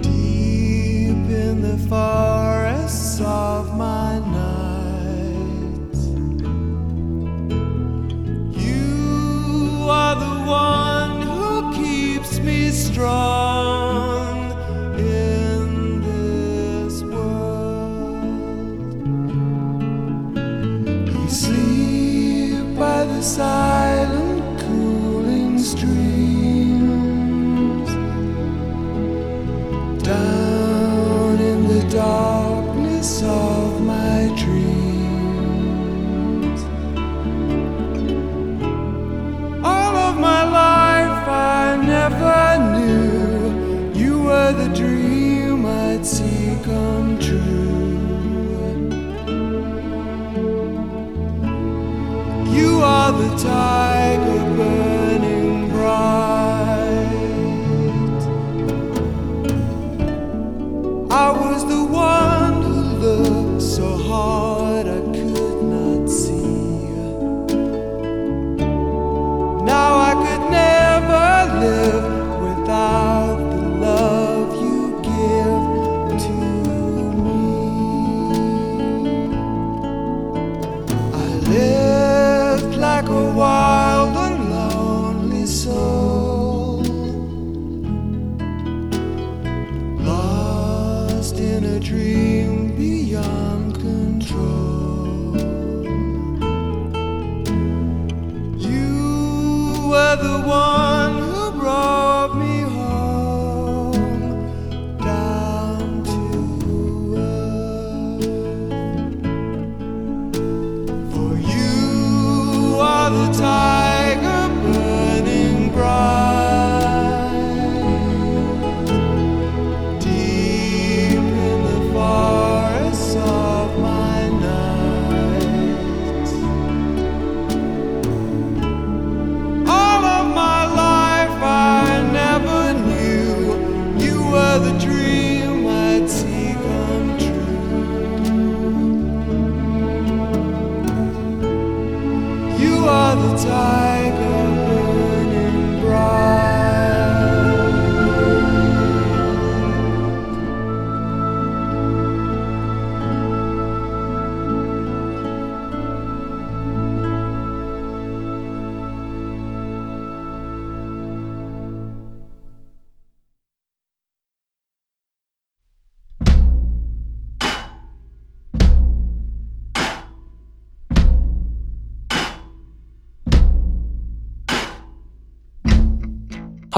deep in the forests of my nights. You are the one who keeps me strong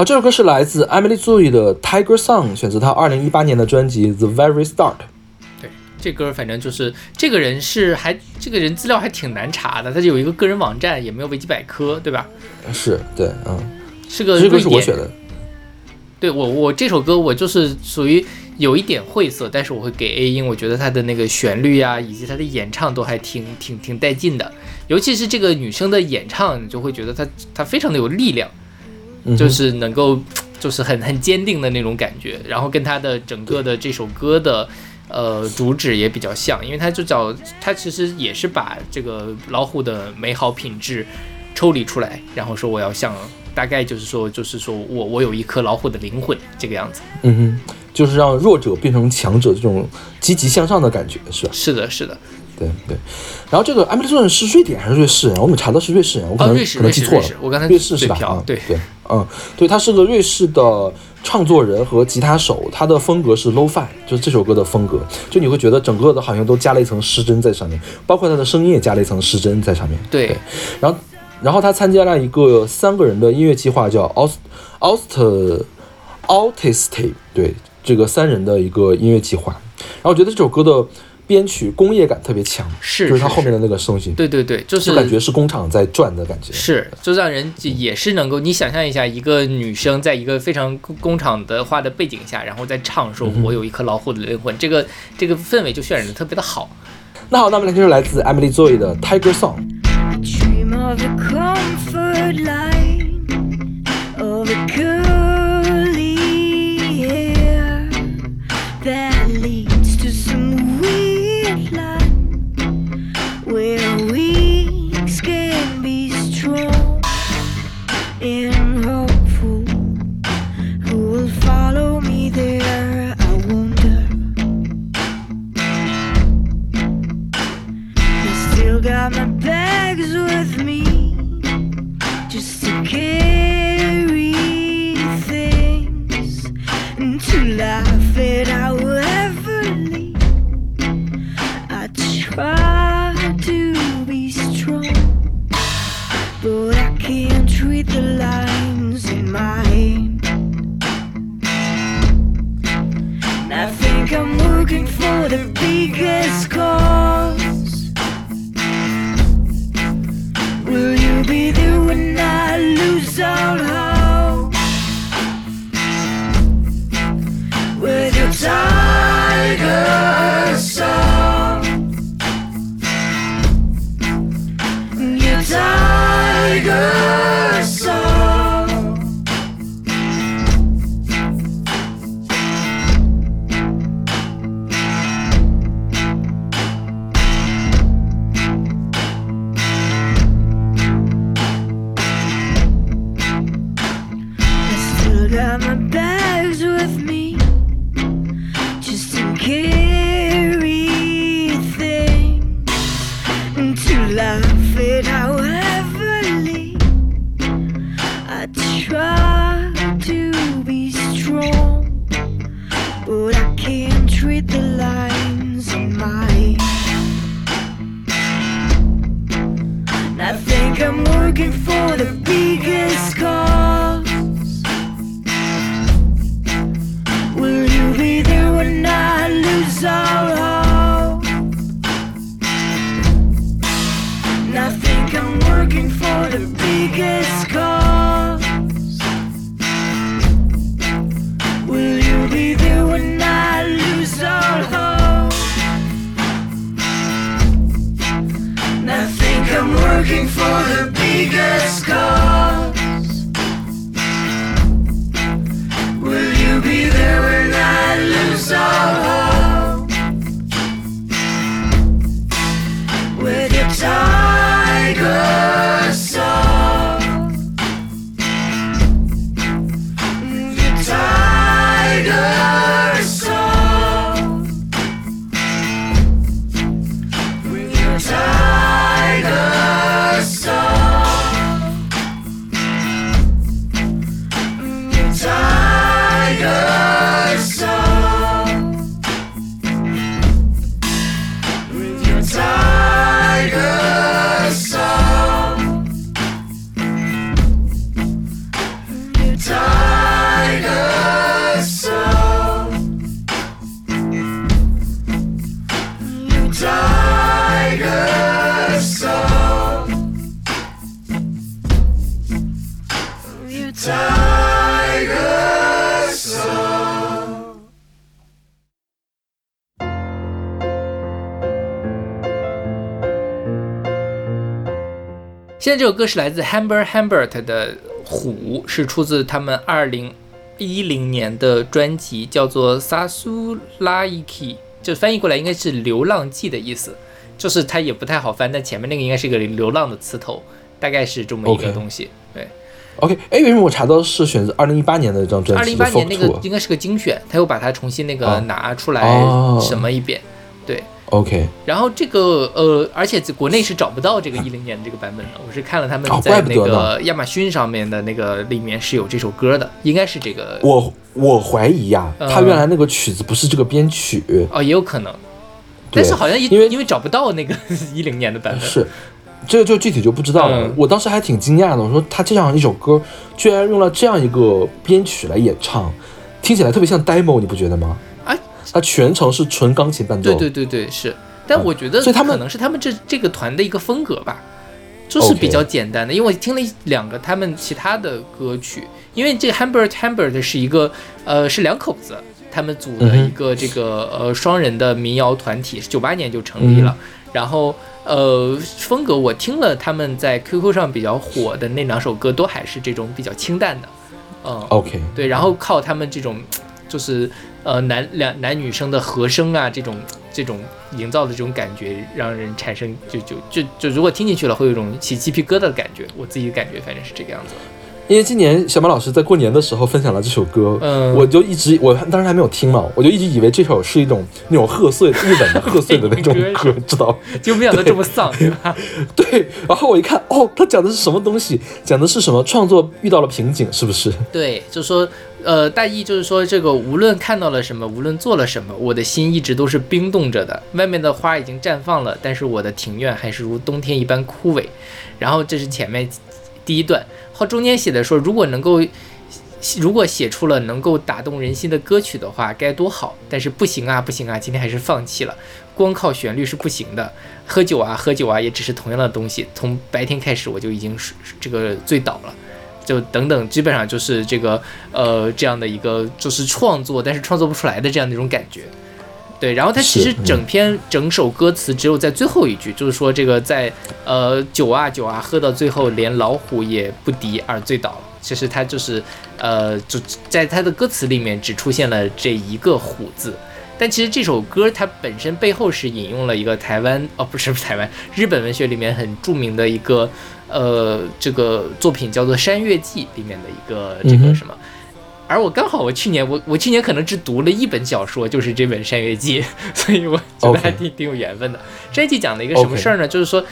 好，这首歌是来自 Emily Zoe 的《Tiger Song》，选择她二零一八年的专辑《The Very Start》。对，这歌反正就是这个人是还这个人资料还挺难查的，他就有一个个人网站，也没有维基百科，对吧？是对，嗯，是个这个是我选的。对我，我这首歌我就是属于有一点晦涩，但是我会给 A，音我觉得它的那个旋律呀、以及它的演唱都还挺挺挺带劲的，尤其是这个女生的演唱，你就会觉得她她非常的有力量，嗯就是能够 就是很很坚定的那种感觉，然后跟他的整个的这首歌的。呃，主旨也比较像，因为他就找他其实也是把这个老虎的美好品质抽离出来，然后说我要像，大概就是说，就是说我我有一颗老虎的灵魂这个样子。嗯哼，就是让弱者变成强者这种积极向上的感觉，是吧？是的，是的，对对。然后这个 Emily Zoe 是瑞典还是瑞士人？我们查的是瑞士人，我可哦，能、瑞士，可能记错了。我刚才瑞士是吧？对对，嗯，对，他是个瑞士的创作人和吉他手，他的风格是 lo-fi，就是这首歌的风格，就你会觉得整个的好像都加了一层失真在上面，包括他的声音也加了一层失真在上面。对然后，然后他参加了一个三个人的音乐计划，叫 Aust Aust Autistic，对，这个三人的一个音乐计划。然后我觉得这首歌的编曲工业感特别强，是是就是它后面的那个东西，对对对，就是就感觉是工厂在转的感觉。是，就让人也是能够，你想象一下，一个女生在一个非常工工厂的化的背景下，然后在唱说“我有一颗老虎的灵魂”，这个这个氛围就渲染的特别的好。那好，那么来就是来自 Emily Zoe 的 Tiger Song。with me just to carry things and to laugh it out heavily. I try to be strong, but I can't read the lines in my hand. And I think I'm looking for the biggest call. 现在这首歌是来自 Hamber Hambert 的《虎》，是出自他们二零一零年的专辑，叫做《Sasu Laiki》，就翻译过来应该是“流浪记”的意思，就是它也不太好翻，但前面那个应该是个流浪的词头，大概是这么一个东西。对，OK，哎，为什么我查到是选择二零一八年的一张专辑？二零一八年那个应该是个精选，他又把它重新那个哦拿出来哦什么一遍。对，OK，然后这个呃，而且在国内是找不到这个一零年的这个版本的，我是看了他们哦在那个亚马逊上面的那个里面是有这首歌的，应该是这个。我我怀疑呀、嗯他原来那个曲子不是这个编曲，哦，也有可能，但是好像因因为因为找不到那个 一零年的版本，是，这个就具体就不知道了。嗯。我当时还挺惊讶的，我说他这样一首歌居然用了这样一个编曲来演唱，听起来特别像 demo，你不觉得吗？啊，它全程是纯钢琴伴奏。对对对对是，但我觉得所以他们可能是他们这这个团的一个风格吧，就是比较简单的。因为我听了两个他们其他的歌曲，因为这个 Hambert Hambert 是一个呃是两口子，他们组的一个这个呃双人的民谣团体，是九八年就成立了，嗯然后。呃，风格我听了他们在 QQ 上比较火的那两首歌，都还是这种比较清淡的，嗯，OK，对，然后靠他们这种，就是呃男两男女生的和声啊，这种这种营造的这种感觉，让人产生就就就就如果听进去了，会有一种起鸡皮疙瘩的感觉。我自己的感觉反正是这个样子。因为今年小马老师在过年的时候分享了这首歌，嗯我就一直我当时还没有听嘛，我就一直以为这首是一种那种贺岁日本的贺岁的那种歌 歌，知道？就没想到这么丧，对吧？对，然后我一看，哦，他讲的是什么东西？讲的是什么？创作遇到了瓶颈，是不是？对，就说呃，大意就是说，这个无论看到了什么，无论做了什么，我的心一直都是冰冻着的。外面的花已经绽放了，但是我的庭院还是如冬天一般枯萎。然后这是前面第一段，后中间写的说，如果能够。如果写出了能够打动人心的歌曲的话，该多好！但是不行啊，不行啊，今天还是放弃了。光靠旋律是不行的，喝酒啊，喝酒啊，也只是同样的东西。从白天开始，我就已经是这个醉倒了。就等等，基本上就是这个呃这样的一个就是创作，但是创作不出来的这样的一种感觉。对，然后它其实整篇整首歌词只有在最后一句，就是说这个在呃酒啊酒啊喝到最后，连老虎也不敌而醉倒了。其实它就是呃就在它的歌词里面只出现了这一个虎字。但其实这首歌它本身背后是引用了一个台湾哦不是台湾日本文学里面很著名的一个呃这个作品叫做《山月记》里面的一个这个什么。而我刚好，我去年我我去年可能只读了一本小说，就是这本《山月记》，所以我觉得还挺挺有缘分的。《山月记》讲了一个什么事儿呢就是说，《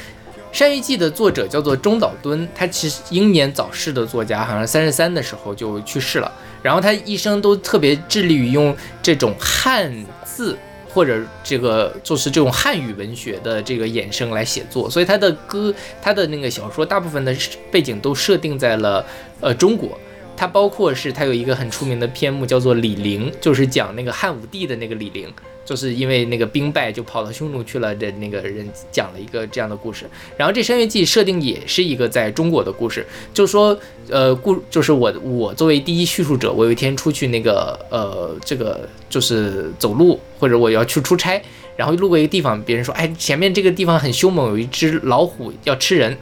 山月记》的作者叫做中岛敦，他其实英年早逝的作家，好像三十三的时候就去世了。然后他一生都特别致力于用这种汉字或者这个就是这种汉语文学的这个衍生来写作，所以他的歌，他的那个小说大部分的背景都设定在了呃中国。它包括是它有一个很出名的篇目叫做《李陵》，就是讲那个汉武帝的那个李陵，就是因为那个兵败就跑到匈奴去了的那个人讲了一个这样的故事。然后这《山月记》设定也是一个在中国的故事，就说呃故就是我我作为第一叙述者，我有一天出去那个呃这个就是走路或者我要去出差，然后路过一个地方，别人说哎前面这个地方很凶猛，有一只老虎要吃人，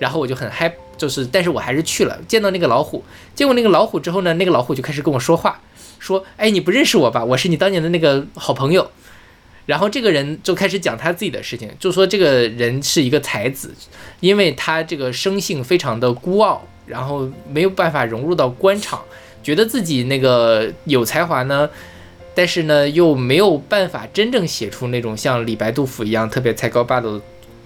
然后我就很害。就是，但是我还是去了，见到那个老虎，见过那个老虎之后呢，那个老虎就开始跟我说话，说，哎，你不认识我吧？我是你当年的那个好朋友。然后这个人就开始讲他自己的事情，就说这个人是一个才子，因为他这个生性非常的孤傲，然后没有办法融入到官场，觉得自己那个有才华呢，但是呢又没有办法真正写出那种像李白、杜甫一样特别才高八斗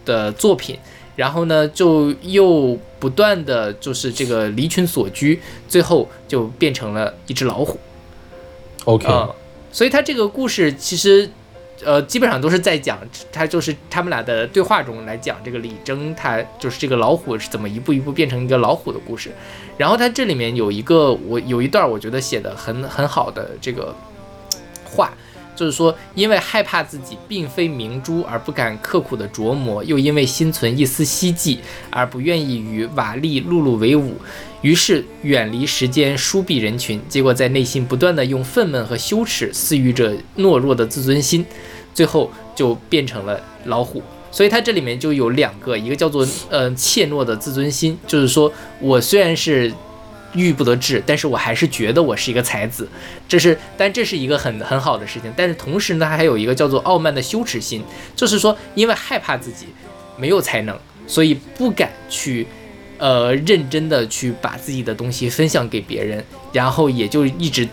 的作品。然后呢，就又不断的就是这个离群索居，最后就变成了一只老虎。OK，、啊、所以他这个故事其实，呃，基本上都是在讲他就是他们俩的对话中来讲这个李征他就是这个老虎是怎么一步一步变成一个老虎的故事。然后他这里面有一个我有一段我觉得写的很很好的这个话。就是说，因为害怕自己并非明珠而不敢刻苦的琢磨，又因为心存一丝希冀而不愿意与瓦砾碌碌为伍，于是远离时间，疏避人群，结果在内心不断的用愤懑和羞耻饲育着懦弱的自尊心，最后就变成了老虎。所以它这里面就有两个，一个叫做呃怯懦的自尊心，就是说我虽然是。郁郁不得志，但是我还是觉得我是一个才子，这是，但这是一个很很好的事情。但是同时呢，还有一个叫做傲慢的羞耻心，就是说，因为害怕自己没有才能，所以不敢去，呃，认真的去把自己的东西分享给别人，然后也就一直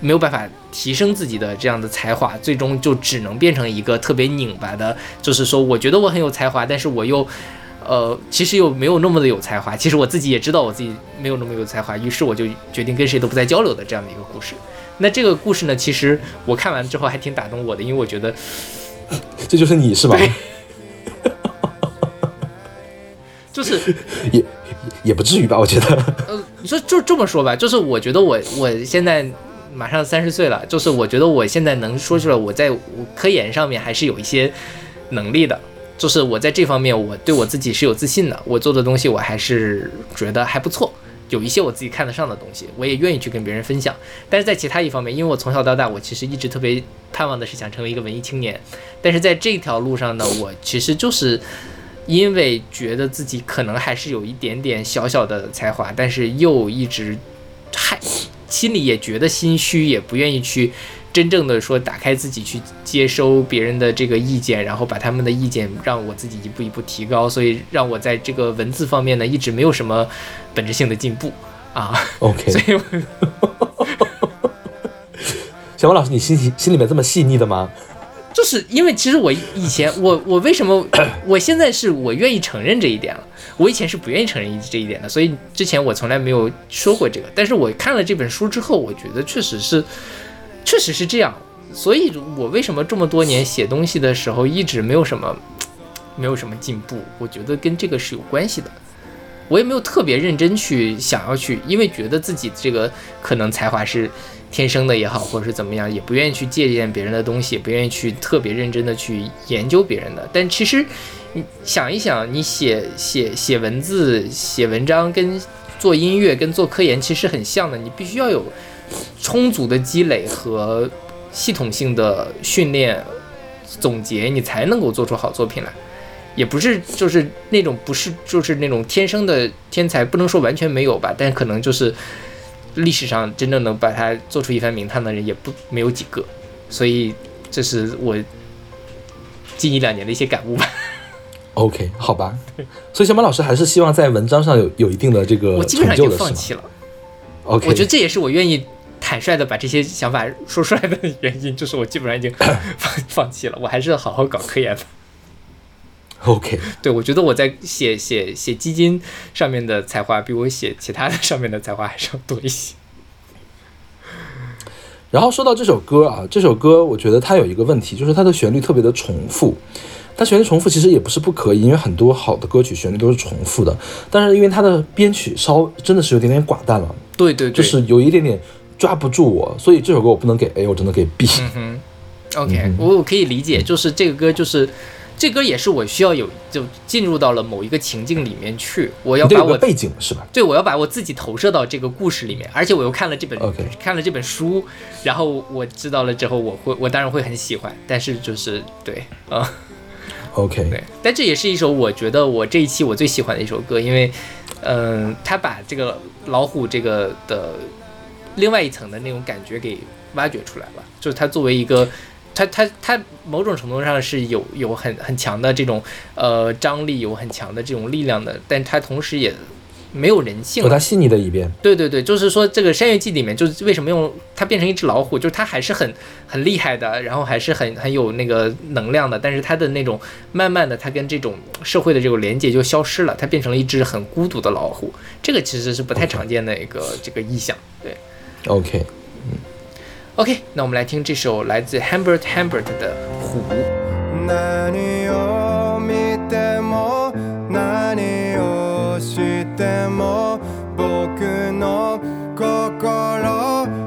没有办法提升自己的这样的才华，最终就只能变成一个特别拧巴的，就是说，我觉得我很有才华，但是我又。呃，其实又没有那么的有才华。其实我自己也知道我自己没有那么有才华，于是我就决定跟谁都不再交流的这样的一个故事。那这个故事呢，其实我看完之后还挺打动我的，因为我觉得这就是你是吧？就是也也不至于吧，我觉得。呃，你说就这么说吧，就是我觉得我我现在马上三十岁了，就是我觉得我现在能说出来，我在我科研上面还是有一些能力的。就是我在这方面，我对我自己是有自信的。我做的东西，我还是觉得还不错，有一些我自己看得上的东西，我也愿意去跟别人分享。但是在其他一方面，因为我从小到大，我其实一直特别盼望的是想成为一个文艺青年。但是在这条路上呢，我其实就是因为觉得自己可能还是有一点点小小的才华，但是又一直害心里也觉得心虚，也不愿意去。真正的说，打开自己去接收别人的这个意见，然后把他们的意见让我自己一步一步提高，所以让我在这个文字方面呢，一直没有什么本质性的进步啊。OK，所以我 小王老师，你心心里面这么细腻的吗？就是因为其实我以前我我为什么 我现在是我愿意承认这一点了，我以前是不愿意承认这一点的，所以之前我从来没有说过这个。但是我看了这本书之后，我觉得确实是。确实是这样，所以我为什么这么多年写东西的时候一直没有什么，没有什么进步？我觉得跟这个是有关系的。我也没有特别认真去想要去，因为觉得自己这个可能才华是天生的也好，或者是怎么样，也不愿意去借鉴别人的东西，也不愿意去特别认真的去研究别人的。但其实你想一想，你写写写文字、写文章，跟做音乐、跟做科研其实很像的，你必须要有。充足的积累和系统性的训练总结，你才能够做出好作品来。也不是就是那种不是就是那种天生的天才，不能说完全没有吧，但可能就是历史上真正能把它做出一番名堂的人也不没有几个。所以这是我近一两年的一些感悟吧。OK，好吧。所以小马老师还是希望在文章上有有一定的这个我基本上就放弃了。？OK，我觉得这也是我愿意坦率的把这些想法说出来的原因，就是我基本上已经 放放弃了，我还是好好搞科研吧。OK，对，我觉得我在写写写基金上面的才华，比我写其他的上面的才华还是要多一些。然后说到这首歌啊，这首歌我觉得它有一个问题，就是它的旋律特别的重复。它旋律重复其实也不是不可以，因为很多好的歌曲旋律都是重复的，但是因为它的编曲稍真的是有点点寡淡了，对对对，就是有一点点抓不住我，所以这首歌我不能给 A，我只能给 B。嗯哼，OK，、我我可以理解，就是这个歌就是。这歌也是我需要有就进入到了某一个情境里面去，我要把我背景是吧？对，我要把我自己投射到这个故事里面，而且我又看了这本看了这本书，然后我知道了之后，我会我当然会很喜欢，但是就是对啊、OK，对，但这也是一首我觉得我这一期我最喜欢的一首歌，因为嗯、他把这个老虎这个的另外一层的那种感觉给挖掘出来了，就是他作为一个。他他他某种程度上是有有很很强的这种呃张力，有很强的这种力量的，但他同时也没有人性了。有它细腻的一边。对对对，就是说这个《山岳记》里面，就是为什么用它变成一只老虎，就是它还是很很厉害的，然后还是很很有那个能量的，但是它的那种慢慢的，它跟这种社会的这种连接就消失了，它变成了一只很孤独的老虎。这个其实是不太常见的一个这个意象。对 OK， ，OK，那我们来听这首来自 Humbert Humbert 的《虎》。何を見ても何をして も僕の心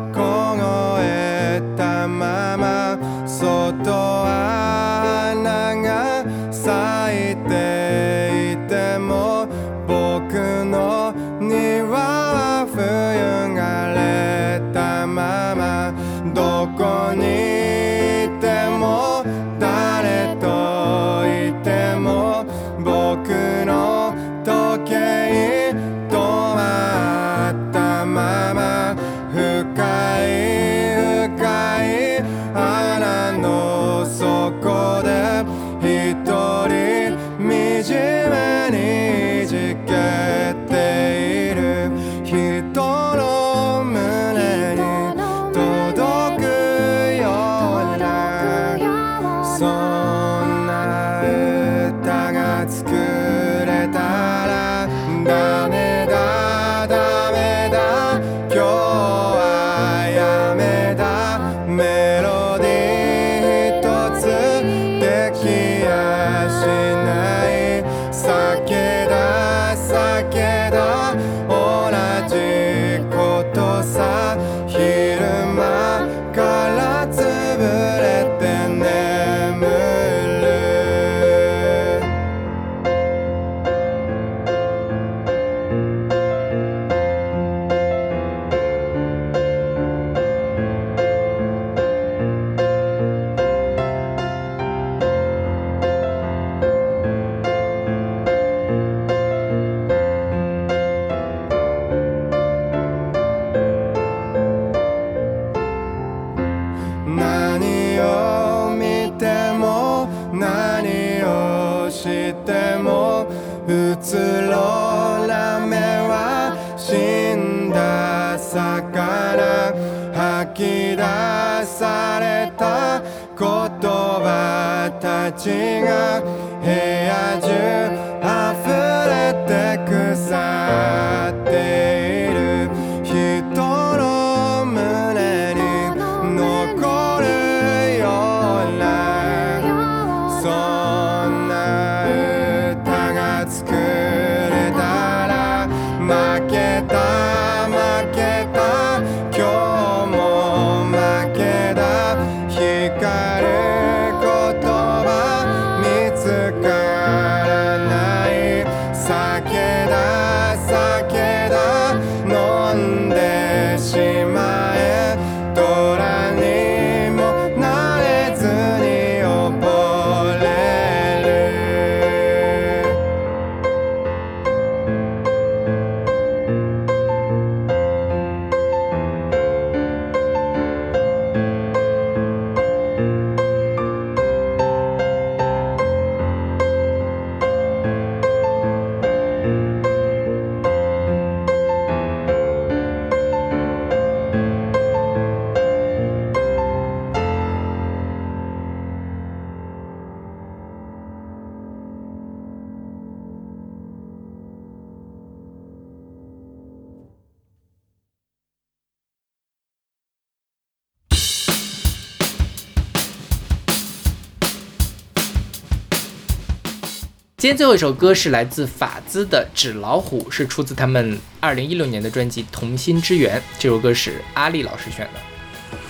最后一首歌是来自法兹的《纸老虎》，是出自他们二零一六年的专辑《同心之源》。这首歌是阿丽老师选的。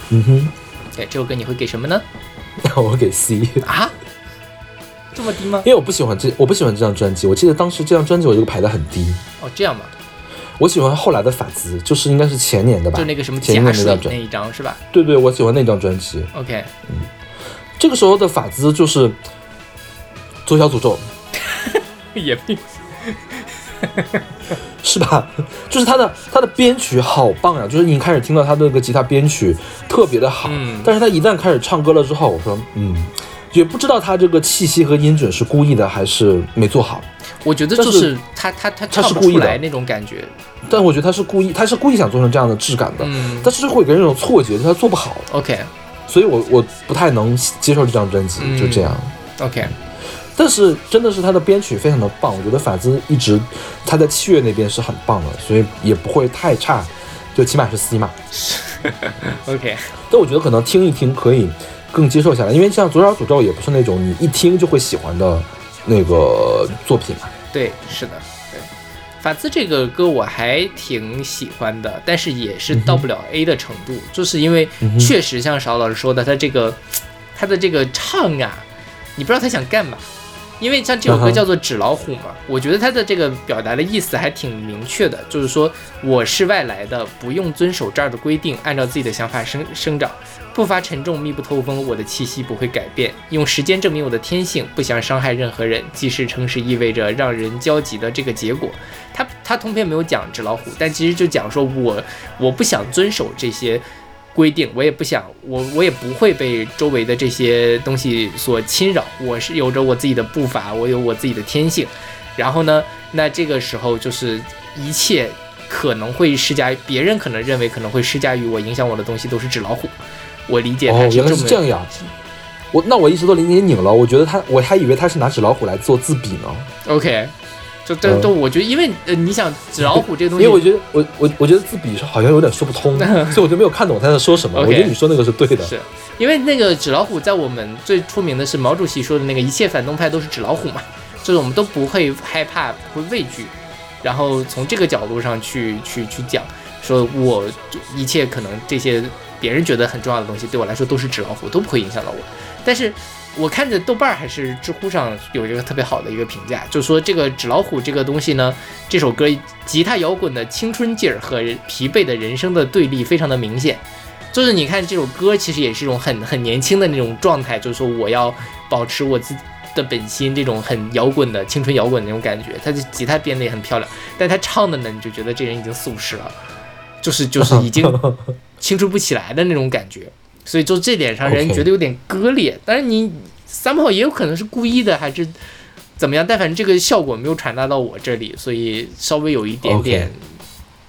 嗯哼，对，这首歌你会给什么呢？我给 C，啊？这么低吗？因为我不喜欢这我不喜欢这张专辑。我记得当时这张专辑我就排的很低。哦，这样吧，我喜欢后来的法兹，就是应该是前年的吧，就那个什么前年那张专，一张是吧对对，我喜欢那张专辑。？OK，嗯这个时候的法兹就是左小诅咒，也并 是吧？就是他的他的编曲好棒呀！就是你开始听到他的那个吉他编曲特别的好，嗯但是他一旦开始唱歌了之后，我说嗯，也不知道他这个气息和音准是故意的还是没做好。我觉得就是是他他他唱他是故意的不出来那种感觉。但我觉得他是故意，他是故意想做成这样的质感的，嗯但是会给人一种错觉，就是他做不好，，OK 所以我我不太能接受这张专辑，嗯就这样。OK，但是真的是他的编曲非常的棒，我觉得法兹一直他在器乐那边是很棒的，所以也不会太差，就起码是 C 嘛。OK，但我觉得可能听一听可以更接受下来，因为像《左小诅咒》也不是那种你一听就会喜欢的那个作品嘛。对，是的，对。法兹这个歌我还挺喜欢的，但是也是到不了 A 的程度，就是因为确实像邵老师说的，他这个他的这个唱啊，你不知道他想干嘛。因为像这首歌叫做《纸老虎》嘛，我觉得它的这个表达的意思还挺明确的，就是说我是外来的，不用遵守这儿的规定，按照自己的想法生生长，步伐沉重，密不透风，我的气息不会改变，用时间证明我的天性，不想伤害任何人。即使诚实意味着让人焦急的这个结果，他他通篇没有讲纸老虎，但其实就讲说我我不想遵守这些规定，我也不想我我也不会被周围的这些东西所侵扰，我是有着我自己的步伐，我有我自己的天性。然后呢，那这个时候就是一切可能会施加，别人可能认为可能会施加于我影响我的东西都是纸老虎。我理解他哦，原来是这么是这样呀。我那我一直都理解拧了，我觉得他我还以为他是拿纸老虎来做自比呢，OK，就这嗯都我觉得，因为呃，你想纸老虎这个东西，因为我觉得我我我觉得自比是好像有点说不通，所以我就没有看懂他在说什么。我觉得你说那个是对的，是因为那个纸老虎在我们最出名的是毛主席说的那个一切反动派都是纸老虎嘛，就是我们都不会害怕，不会畏惧，然后从这个角度上去去去讲，说我就一切可能这些别人觉得很重要的东西，对我来说都是纸老虎，都不会影响到我。但是我看着豆瓣儿还是知乎上有一个特别好的一个评价，就说这个纸老虎这个东西呢，这首歌吉他摇滚的青春劲儿和疲惫的人生的对立非常的明显。就是你看这首歌，其实也是一种很 很年轻的那种状态，就是说我要保持我自己的本心，这种很摇滚的青春摇滚的那种感觉。他的吉他编的也很漂亮，但他唱的呢，你就觉得这人已经四五十了，就是就是已经 青春不起来的那种感觉。所以就这点上，人觉得有点割裂。但是你 somehow 也有可能是故意的，还是怎么样？但反正这个效果没有传达到我这里，所以稍微有一点点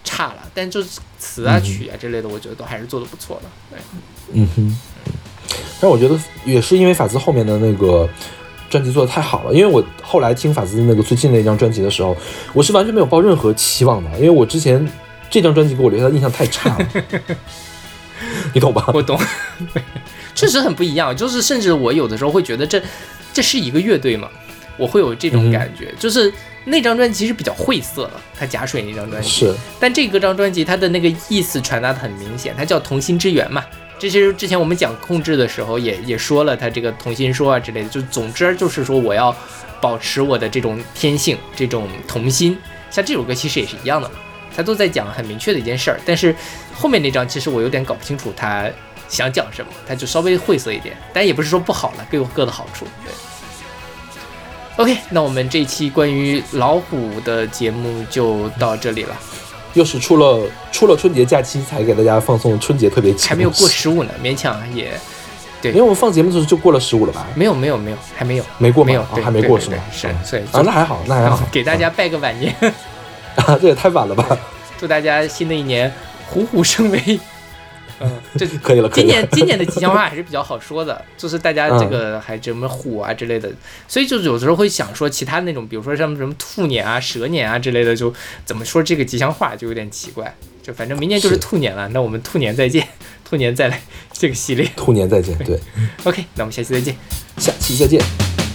差了。但就是词啊、嗯曲啊之类的，我觉得都还是做的不错的。对。嗯哼。但我觉得也是因为法兹后面的那个专辑做的太好了，因为我后来听法兹那个最近那张专辑的时候，我是完全没有抱任何期望的，因为我之前这张专辑给我留下的印象太差了，你懂吧？我懂，确实很不一样。就是甚至我有的时候会觉得这这是一个乐队嘛，我会有这种嗯感觉。就是那张专辑其实比较晦涩了，他假水那张专辑，是，但这个张专辑它的那个意思传达的很明显，它叫同心之源嘛。这些之前我们讲控制的时候也也说了，他这个同心说啊之类的，就总之就是说我要保持我的这种天性，这种童心。像这首歌其实也是一样的嘛，他都在讲很明确的一件事儿，但是后面那张其实我有点搞不清楚他想讲什么，他就稍微晦涩一点，但也不是说不好了，各有各的好处。对。OK，那我们这一期关于老虎的节目就到这里了。又是出了出了春节假期才给大家放送春节特别节目，还没有过十五呢，勉强也对因为我们放节目的时候就过了十五了吧？没有没有没有还没有没过没有，啊还没过是吗是嗯所以啊，那还好，那还好，给大家拜个晚年，啊，这也太晚了吧？祝大家新的一年虎虎生威。嗯，这 可以了，可以了。今年今年的吉祥话还是比较好说的，就是大家这个还什么虎啊之类的，所以就有时候会想说其他那种，比如说像什么兔年啊、蛇年啊之类的，就怎么说这个吉祥话就有点奇怪。就反正明年就是是兔年了，那我们兔年再见，兔年再来这个系列。兔年再见，对，OK，那我们下期再见。下期再见。